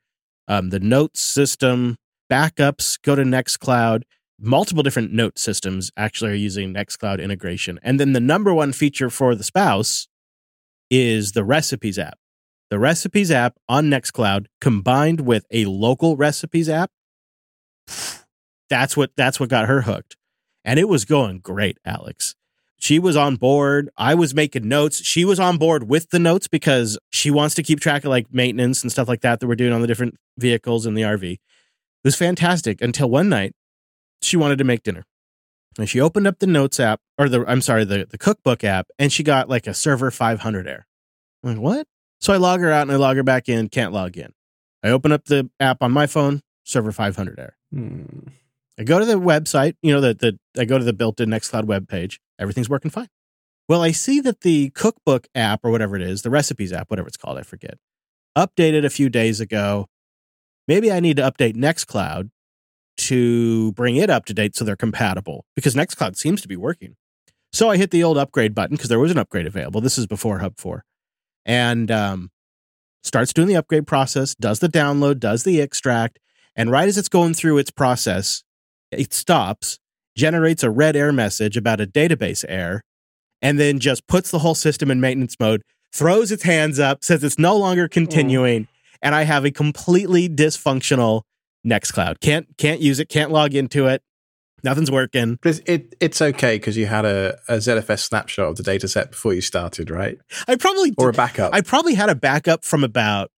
um, the notes system, backups go to Nextcloud. Multiple different note systems actually are using Nextcloud integration. And then the number one feature for the spouse is the recipes app. The recipes app on Nextcloud combined with a local recipes app. That's what that's what got her hooked. And it was going great, Alex. She was on board. I was making notes. She was on board with the notes because she wants to keep track of like maintenance and stuff like that that we're doing on the different vehicles in the RV. It was fantastic until one night she wanted to make dinner. And she opened up the notes app or the I'm sorry, the, the cookbook app, and she got like a server 500 error. I'm like, what? So I log her out and I log her back in, can't log in. I open up the app on my phone, server 500 error. Hmm. I go to the website, you know, the, the I go to the built-in Nextcloud web page. Everything's working fine. Well, I see that the cookbook app or whatever it is, the recipes app, whatever it's called, I forget, updated a few days ago. Maybe I need to update Nextcloud to bring it up to date so they're compatible because Nextcloud seems to be working. So I hit the old upgrade button because there was an upgrade available. This is before Hub 4. And um, starts doing the upgrade process, does the download, does the extract. And right as it's going through its process, it stops, generates a red error message about a database error, and then just puts the whole system in maintenance mode, throws its hands up, says it's no longer continuing, and I have a completely dysfunctional Nextcloud. Can't can't use it, can't log into it. Nothing's working. But it's, it, it's okay because you had a, a ZFS snapshot of the data set before you started, right? I probably Or a backup. I probably had a backup from about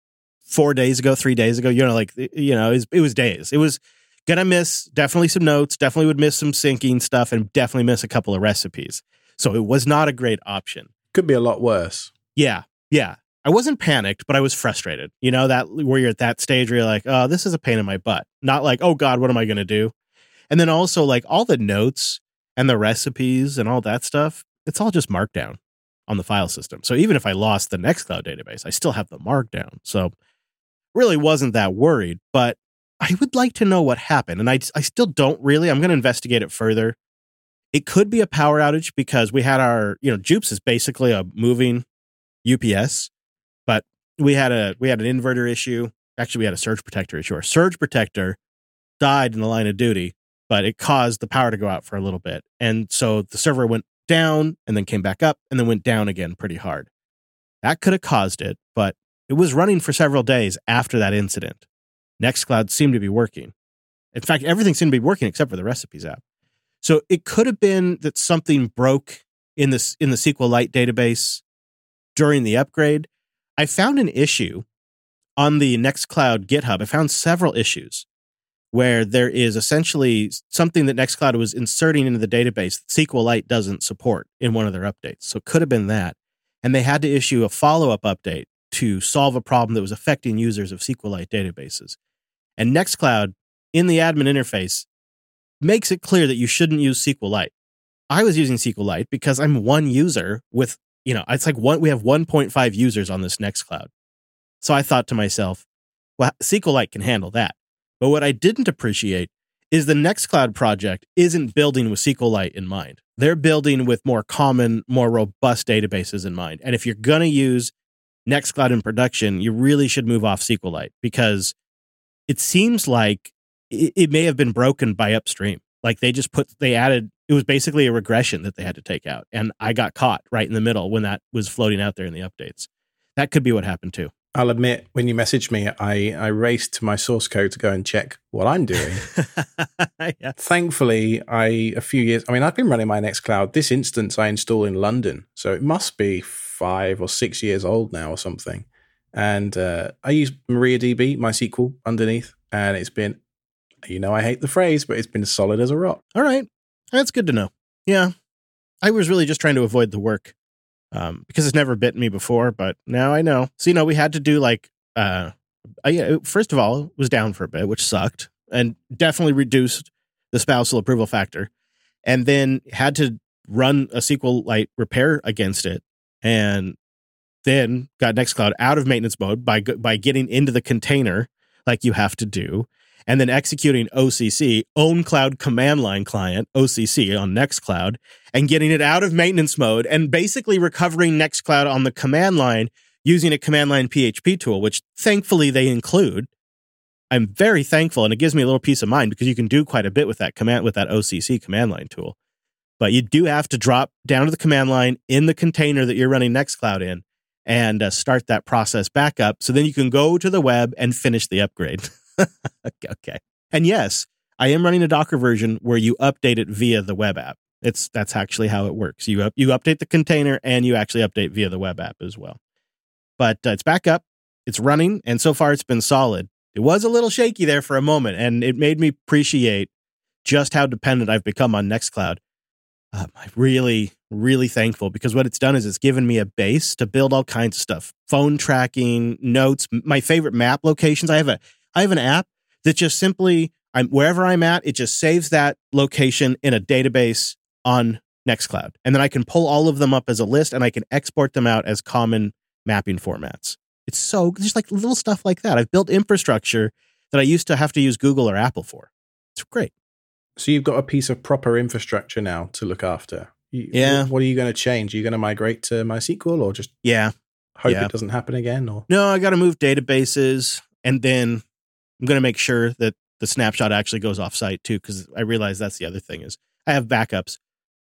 four days ago, three days ago. You know, like you know, it was, it was days. It was gonna miss definitely some notes, definitely would miss some syncing stuff, and definitely miss a couple of recipes. So it was not a great option. Could be a lot worse. Yeah, yeah. I wasn't panicked, but I was frustrated. You know that where you're at that stage where you're like, oh, this is a pain in my butt. Not like, oh God, what am I gonna do? And then also like all the notes and the recipes and all that stuff, it's all just markdown on the file system. So even if I lost the Nextcloud database, I still have the markdown. So really wasn't that worried, but I would like to know what happened. And I, I still don't really. I'm going to investigate it further. It could be a power outage because we had our, you know, Jupes is basically a moving UPS, but we had a we had an inverter issue. Actually, we had a surge protector issue. Our surge protector died in the line of duty, but it caused the power to go out for a little bit. And so the server went down and then came back up and then went down again pretty hard. That could have caused it, but it was running for several days after that incident. Nextcloud seemed to be working. In fact, everything seemed to be working except for the recipes app. So it could have been that something broke in this in the SQLite database during the upgrade. I found an issue on the Nextcloud GitHub. I found several issues where there is essentially something that Nextcloud was inserting into the database that SQLite doesn't support in one of their updates. So it could have been that. And they had to issue a follow up update to solve a problem that was affecting users of SQLite databases. And Nextcloud in the admin interface makes it clear that you shouldn't use SQLite. I was using SQLite because I'm one user with, you know, it's like one, we have 1.5 users on this Nextcloud. So I thought to myself, well, SQLite can handle that. But what I didn't appreciate is the Nextcloud project isn't building with SQLite in mind. They're building with more common, more robust databases in mind. And if you're going to use Nextcloud in production, you really should move off SQLite because it seems like it, it may have been broken by upstream. Like they just put, they added, it was basically a regression that they had to take out. And I got caught right in the middle when that was floating out there in the updates. That could be what happened too. I'll admit, when you messaged me, I, I raced to my source code to go and check what I'm doing. yeah. Thankfully, I a few years. I mean, I've been running my Nextcloud. This instance I install in London, so it must be five or six years old now or something. And uh, I use MariaDB, MySQL underneath, and it's been, you know, I hate the phrase, but it's been solid as a rock. All right. That's good to know. Yeah. I was really just trying to avoid the work um, because it's never bitten me before, but now I know. So, you know, we had to do like, uh, I, first of all, it was down for a bit, which sucked and definitely reduced the spousal approval factor. And then had to run a SQLite repair against it. And then got Nextcloud out of maintenance mode by by getting into the container like you have to do, and then executing OCC own cloud command line client OCC on Nextcloud and getting it out of maintenance mode and basically recovering Nextcloud on the command line using a command line PHP tool, which thankfully they include. I'm very thankful, and it gives me a little peace of mind because you can do quite a bit with that command with that OCC command line tool. But you do have to drop down to the command line in the container that you're running Nextcloud in and uh, start that process back up. So then you can go to the web and finish the upgrade. okay. And yes, I am running a Docker version where you update it via the web app. It's that's actually how it works. You up, you update the container and you actually update via the web app as well. But uh, it's back up, it's running, and so far it's been solid. It was a little shaky there for a moment, and it made me appreciate just how dependent I've become on Nextcloud. Um, I'm really, really thankful because what it's done is it's given me a base to build all kinds of stuff phone tracking notes my favorite map locations i have a i have an app that just simply i'm wherever i'm at it just saves that location in a database on nextcloud and then i can pull all of them up as a list and i can export them out as common mapping formats it's so just like little stuff like that i've built infrastructure that i used to have to use google or apple for it's great so you've got a piece of proper infrastructure now to look after. You, yeah. What are you going to change? Are you going to migrate to MySQL or just yeah hope yeah. it doesn't happen again? Or no, I got to move databases, and then I'm going to make sure that the snapshot actually goes off site too, because I realize that's the other thing is I have backups,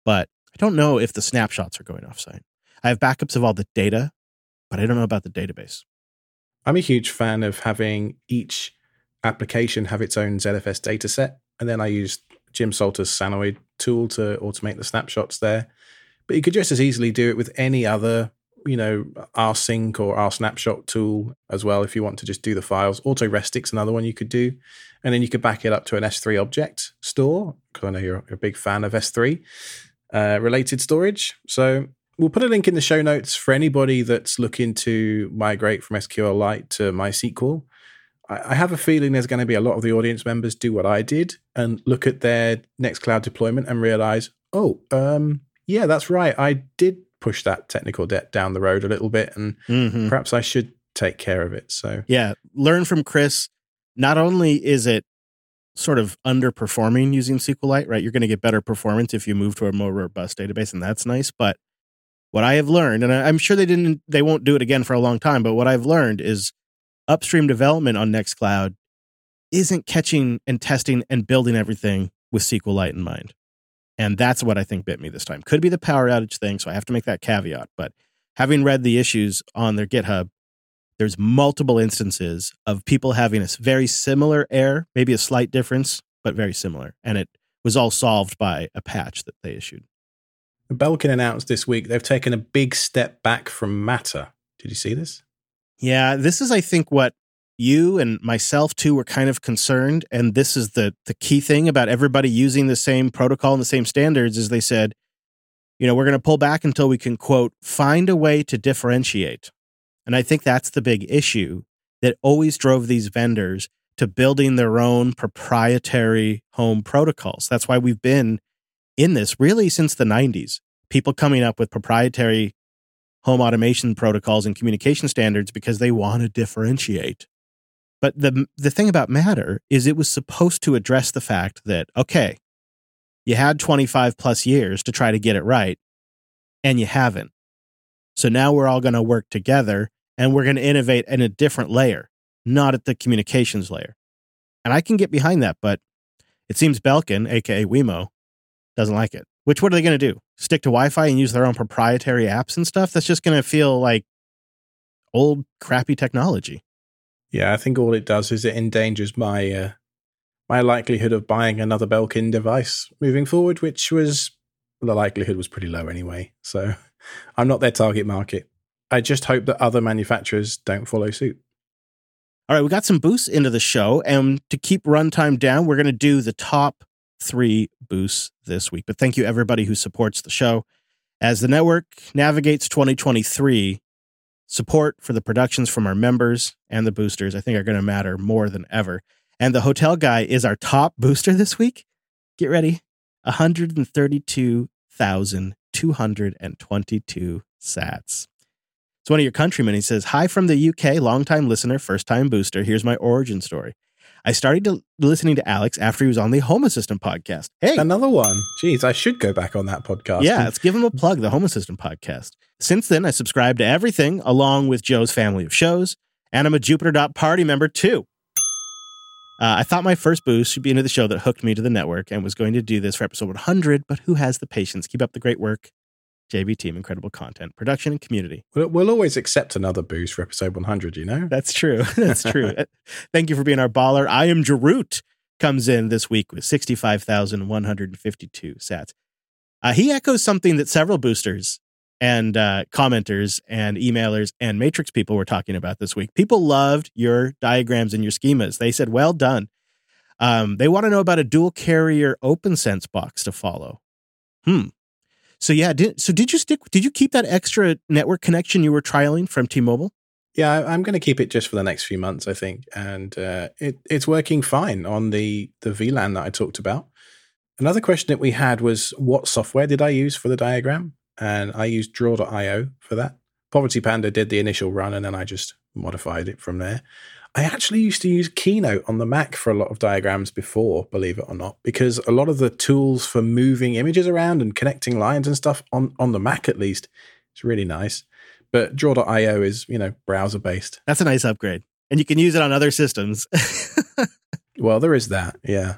but I don't know if the snapshots are going off site. I have backups of all the data, but I don't know about the database. I'm a huge fan of having each application have its own ZFS dataset, and then I use Jim Salter's Sanoid tool to automate the snapshots there. But you could just as easily do it with any other, you know, rsync or rsnapshot tool as well if you want to just do the files. Autorestic's another one you could do. And then you could back it up to an S3 object store, because I know you're, a big fan of S3 uh, related storage. So we'll put a link in the show notes for anybody that's looking to migrate from SQLite to MySQL. I have a feeling there's going to be a lot of the audience members do what I did and look at their Nextcloud deployment and realize, oh, um, yeah, that's right. I did push that technical debt down the road a little bit, and mm-hmm. perhaps I should take care of it. So, yeah, learn from Chris. Not only is it sort of underperforming using SQLite, right? You're going to get better performance if you move to a more robust database, and that's nice. But what I have learned, and I'm sure they didn't, they won't do it again for a long time. But what I've learned is upstream development on Nextcloud isn't catching and testing and building everything with SQLite in mind. And that's what I think bit me this time. Could be the power outage thing, so I have to make that caveat. But having read the issues on their GitHub, there's multiple instances of people having a very similar error, maybe a slight difference, but very similar. And it was all solved by a patch that they issued. Belkin announced this week they've taken a big step back from Matter. Did you see this? Yeah, this is, I think, what you and myself too were kind of concerned. And this is the the key thing about everybody using the same protocol and the same standards is they said, you know, we're going to pull back until we can quote find a way to differentiate. And I think that's the big issue that always drove these vendors to building their own proprietary home protocols. That's why we've been in this really since the 90s. People coming up with proprietary home automation protocols and communication standards because they want to differentiate. But the the thing about Matter is it was supposed to address the fact that okay, you had 25 plus years to try to get it right and you haven't. So now we're all going to work together and we're going to innovate in a different layer, not at the communications layer. And I can get behind that, but it seems Belkin, aka Wemo, doesn't like it. Which what are they going to do? Stick to Wi-Fi and use their own proprietary apps and stuff? That's just going to feel like old crappy technology. Yeah, I think all it does is it endangers my uh, my likelihood of buying another Belkin device moving forward, which was the likelihood was pretty low anyway. So I'm not their target market. I just hope that other manufacturers don't follow suit. All right, we got some boosts into the show, and to keep runtime down, we're going to do the top three boosts this week. But thank you everybody who supports the show. As the network navigates 2023, support for the productions from our members and the boosters, I think, are going to matter more than ever. And the hotel guy is our top booster this week. Get ready 132,222 sats. It's one of your countrymen. He says, Hi from the UK, longtime listener, first time booster. Here's my origin story. I started to, listening to Alex after he was on the Home Assistant podcast. Hey, Another one. Jeez, I should go back on that podcast. yeah, let's give him a plug, the Home Assistant podcast. Since then, I subscribed to everything along with Joe's family of shows, and I'm a Jupiter Party member too. Uh, I thought my first boost should be into the show that hooked me to the network and was going to do this for episode 100, but who has the patience? Keep up the great work. JV team, incredible content, production, and community. We'll, we'll always accept another boost for episode 100, you know? That's true. That's true. Uh, Thank you for being our baller. I am Jarut comes in this week with 65,152 sats. Uh, he echoes something that several boosters and uh, commenters and emailers and matrix people were talking about this week. People loved your diagrams and your schemas. They said, well done. Um, they want to know about a dual carrier OPNsense box to follow. Hmm. So yeah, did, so did you stick? Did you keep that extra network connection you were trialing from T-Mobile? Yeah, I'm going to keep it just for the next few months, I think, and uh, it, it's working fine on the the VLAN that I talked about. Another question that we had was, what software did I use for the diagram? And I used Draw.io for that. Poverty Panda did the initial run, and then I just modified it from there. I actually used to use Keynote on the Mac for a lot of diagrams before, believe it or not, because a lot of the tools for moving images around and connecting lines and stuff on, on the Mac at least, it's really nice. But Draw.io is, you know, browser based. That's a nice upgrade. And you can use it on other systems. Well, there is that. Yeah.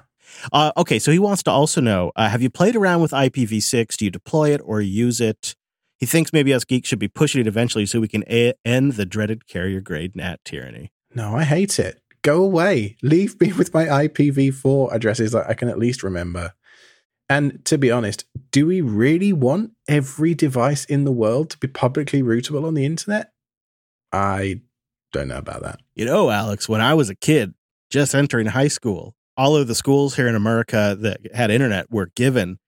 uh, okay, so he wants to also know uh, have you played around with IPv6? Do you deploy it or use it? He thinks maybe us geeks should be pushing it eventually so we can a- end the dreaded carrier grade NAT tyranny. No, I hate it. Go away. Leave me with my IPv4 addresses that I can at least remember. And to be honest, do we really want every device in the world to be publicly routable on the internet? I don't know about that. You know, Alex, when I was a kid just entering high school, all of the schools here in America that had internet were given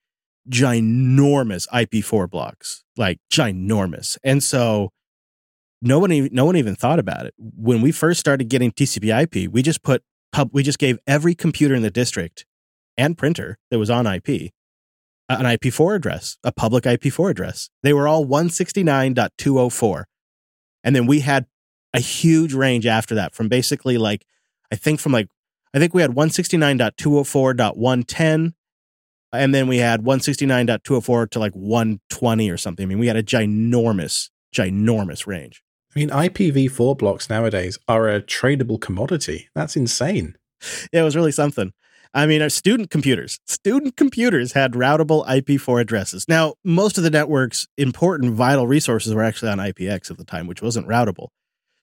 ginormous IP4 blocks, like ginormous. And so no one, no one even thought about it. When we first started getting TCP/IP, we just put pub, we just gave every computer in the district and printer that was on IP an IP4 address, a public IP4 address. They were all 169.204. And then we had a huge range after that from basically like, I think from like, I think we had 169.204.110. And then we had 169.204 to like 120 or something. I mean, we had a ginormous, ginormous range. I mean, IPv4 blocks nowadays are a tradable commodity. That's insane. It was really something. I mean, our student computers, student computers had routable IP4 addresses. Now, most of the network's important vital resources were actually on IPX at the time, which wasn't routable.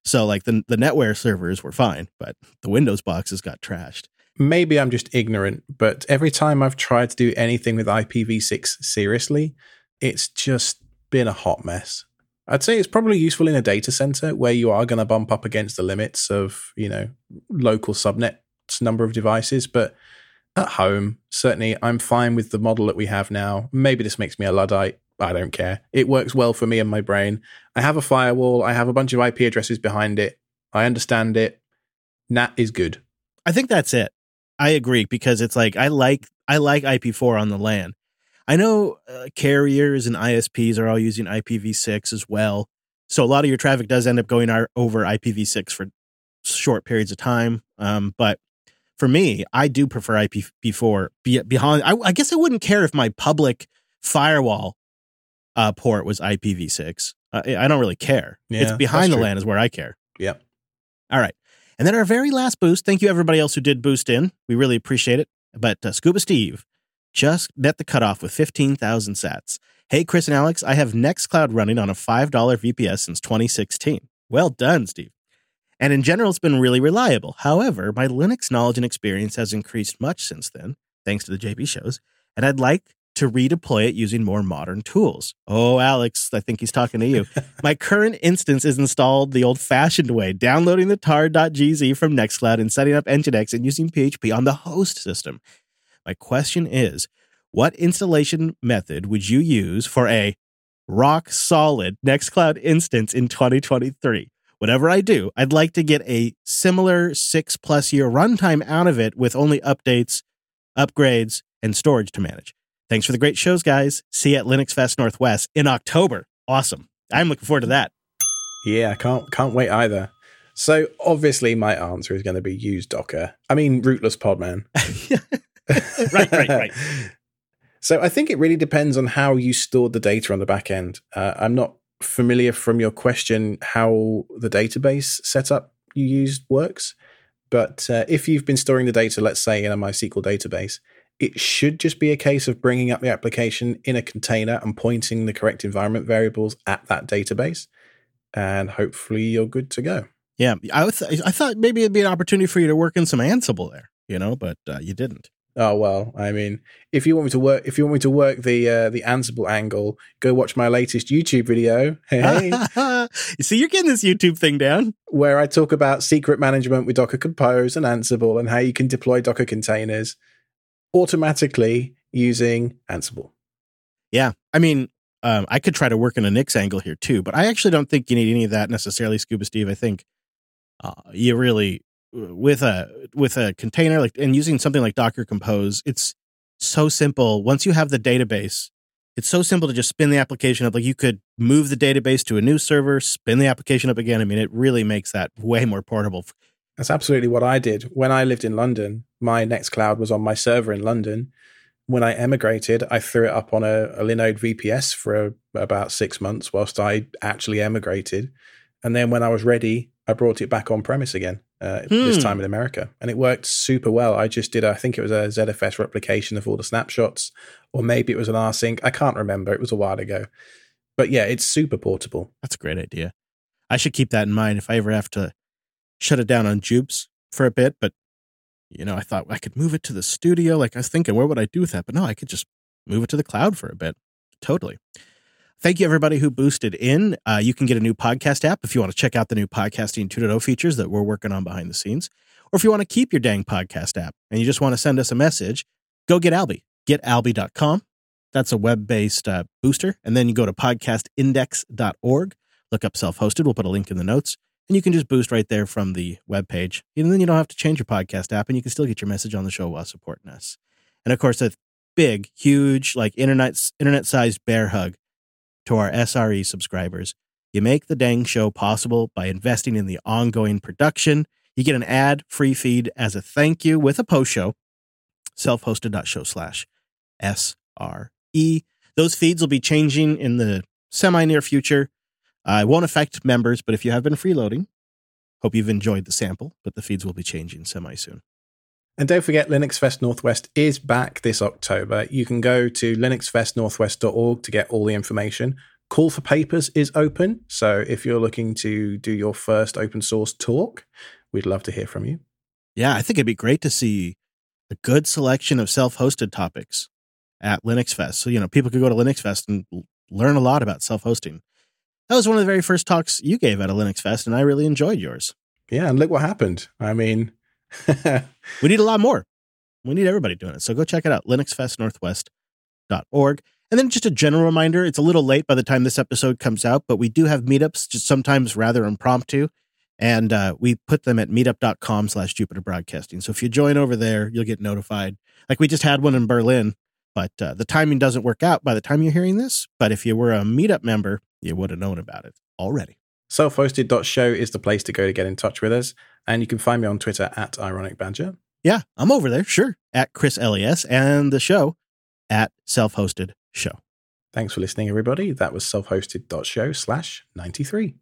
So, like the the NetWare servers were fine, but the Windows boxes got trashed. Maybe I'm just ignorant, but every time I've tried to do anything with IPv6 seriously, it's just been a hot mess. I'd say it's probably useful in a data center where you are going to bump up against the limits of, you know, local subnet number of devices, but at home, certainly I'm fine with the model that we have now. Maybe this makes me a Luddite. I don't care. It works well for me and my brain. I have a firewall, I have a bunch of IP addresses behind it. I understand it. NAT is good. I think that's it. I agree because it's like I like I like IP4 on the LAN. I know uh, carriers and ISPs are all using IPv6 as well. So a lot of your traffic does end up going over IPv6 for short periods of time. Um, but for me, I do prefer IPv4 be- behind. I, I guess I wouldn't care if my public firewall uh, port was IPv6. Uh, I don't really care. Yeah, it's behind the true. LAN is where I care. Yep. All right. And then our very last boost. Thank you, everybody else who did boost in. We really appreciate it. But uh, Scuba Steve just met the cutoff with 15,000 sats. Hey, Chris and Alex, I have Nextcloud running on a $5 VPS since 2016. Well done, Steve. And in general, it's been really reliable. However, my Linux knowledge and experience has increased much since then, thanks to the JB shows, and I'd like to redeploy it using more modern tools. Oh, Alex, I think he's talking to you. My current instance is installed the old fashioned way, downloading the tar.gz from Nextcloud and setting up Nginx and using PHP on the host system. My question is what installation method would you use for a rock solid Nextcloud instance in 2023? Whatever I do, I'd like to get a similar six plus year runtime out of it with only updates, upgrades, and storage to manage. Thanks for the great shows, guys. See you at Linux Fest Northwest in October. Awesome. I'm looking forward to that. Yeah, can't can't wait either. So obviously my answer is going to be use Docker. I mean rootless podman. right, right, right. So I think it really depends on how you stored the data on the back end. Uh, I'm not familiar from your question how the database setup you used works, but uh, if you've been storing the data, let's say in a MySQL database, it should just be a case of bringing up the application in a container and pointing the correct environment variables at that database, and hopefully you're good to go. Yeah, I, th- I thought maybe it'd be an opportunity for you to work in some Ansible there, you know, but uh, you didn't. Oh well, I mean, if you want me to work, if you want me to work the uh, the Ansible angle, go watch my latest YouTube video. Hey, you see, you're getting this YouTube thing down, where I talk about secret management with Docker Compose and Ansible, and how you can deploy Docker containers automatically using Ansible. Yeah, I mean, um, I could try to work in a Nix angle here too, but I actually don't think you need any of that necessarily, Scuba Steve. I think uh, you really with a with a container like and using something like Docker Compose, it's so simple. Once you have the database, it's so simple to just spin the application up. Like you could move the database to a new server, spin the application up again. I mean, it really makes that way more portable. That's absolutely what I did when I lived in London. My Nextcloud was on my server in London. When I emigrated, I threw it up on a, a Linode VPS for a, about six months whilst I actually emigrated. And then when I was ready, I brought it back on premise again uh, hmm. this time in America, and it worked super well. I just did, I think it was a ZFS replication of all the snapshots, or maybe it was an rsync. I can't remember. It was a while ago, but yeah, it's super portable. That's a great idea. I should keep that in mind if I ever have to shut it down on Jupes for a bit. But you know, I thought I could move it to the studio. Like I was thinking, where would I do with that? But no, I could just move it to the cloud for a bit. Totally. Thank you, everybody who boosted in. Uh, you can get a new podcast app if you want to check out the new podcasting 2.0 features that we're working on behind the scenes. Or if you want to keep your dang podcast app and you just want to send us a message, go get Alby. GetAlby.com. That's a web based uh, booster. And then you go to podcastindex.org, look up self hosted. We'll put a link in the notes. And you can just boost right there from the web page. And then you don't have to change your podcast app and you can still get your message on the show while supporting us. And of course, a big, huge, like internet internet sized bear hug to our SRE subscribers. You make the dang show possible by investing in the ongoing production. You get an ad free feed as a thank you with a post show, self-hosted.show slash SRE. Those feeds will be changing in the semi near future. Uh, it won't affect members, but if you have been freeloading, hope you've enjoyed the sample, but the feeds will be changing semi soon. And don't forget, Linux Fest Northwest is back this October. You can go to linuxfestnorthwest.org to get all the information. Call for papers is open. So if you're looking to do your first open source talk, we'd love to hear from you. Yeah, I think it'd be great to see a good selection of self hosted topics at Linux Fest. So, you know, people could go to Linux Fest and learn a lot about self hosting. That was one of the very first talks you gave at a Linux Fest, and I really enjoyed yours. Yeah, and look what happened. I mean, we need a lot more. We need everybody doing it. So go check it out, linuxfestnorthwest.org. And then just a general reminder, it's a little late by the time this episode comes out, but we do have meetups, just sometimes rather impromptu. And uh, we put them at meetup.com slash Jupiter Broadcasting. So if you join over there, you'll get notified. Like we just had one in Berlin, but uh, the timing doesn't work out by the time you're hearing this. But if you were a meetup member, you would have known about it already. Self-hosted.show is the place to go to get in touch with us. And you can find me on Twitter at Ironic Badger. Yeah, I'm over there, sure. At ChrisLAS and the show at Self-Hosted Show. Thanks for listening, everybody. That was self-hosted.show slash 93.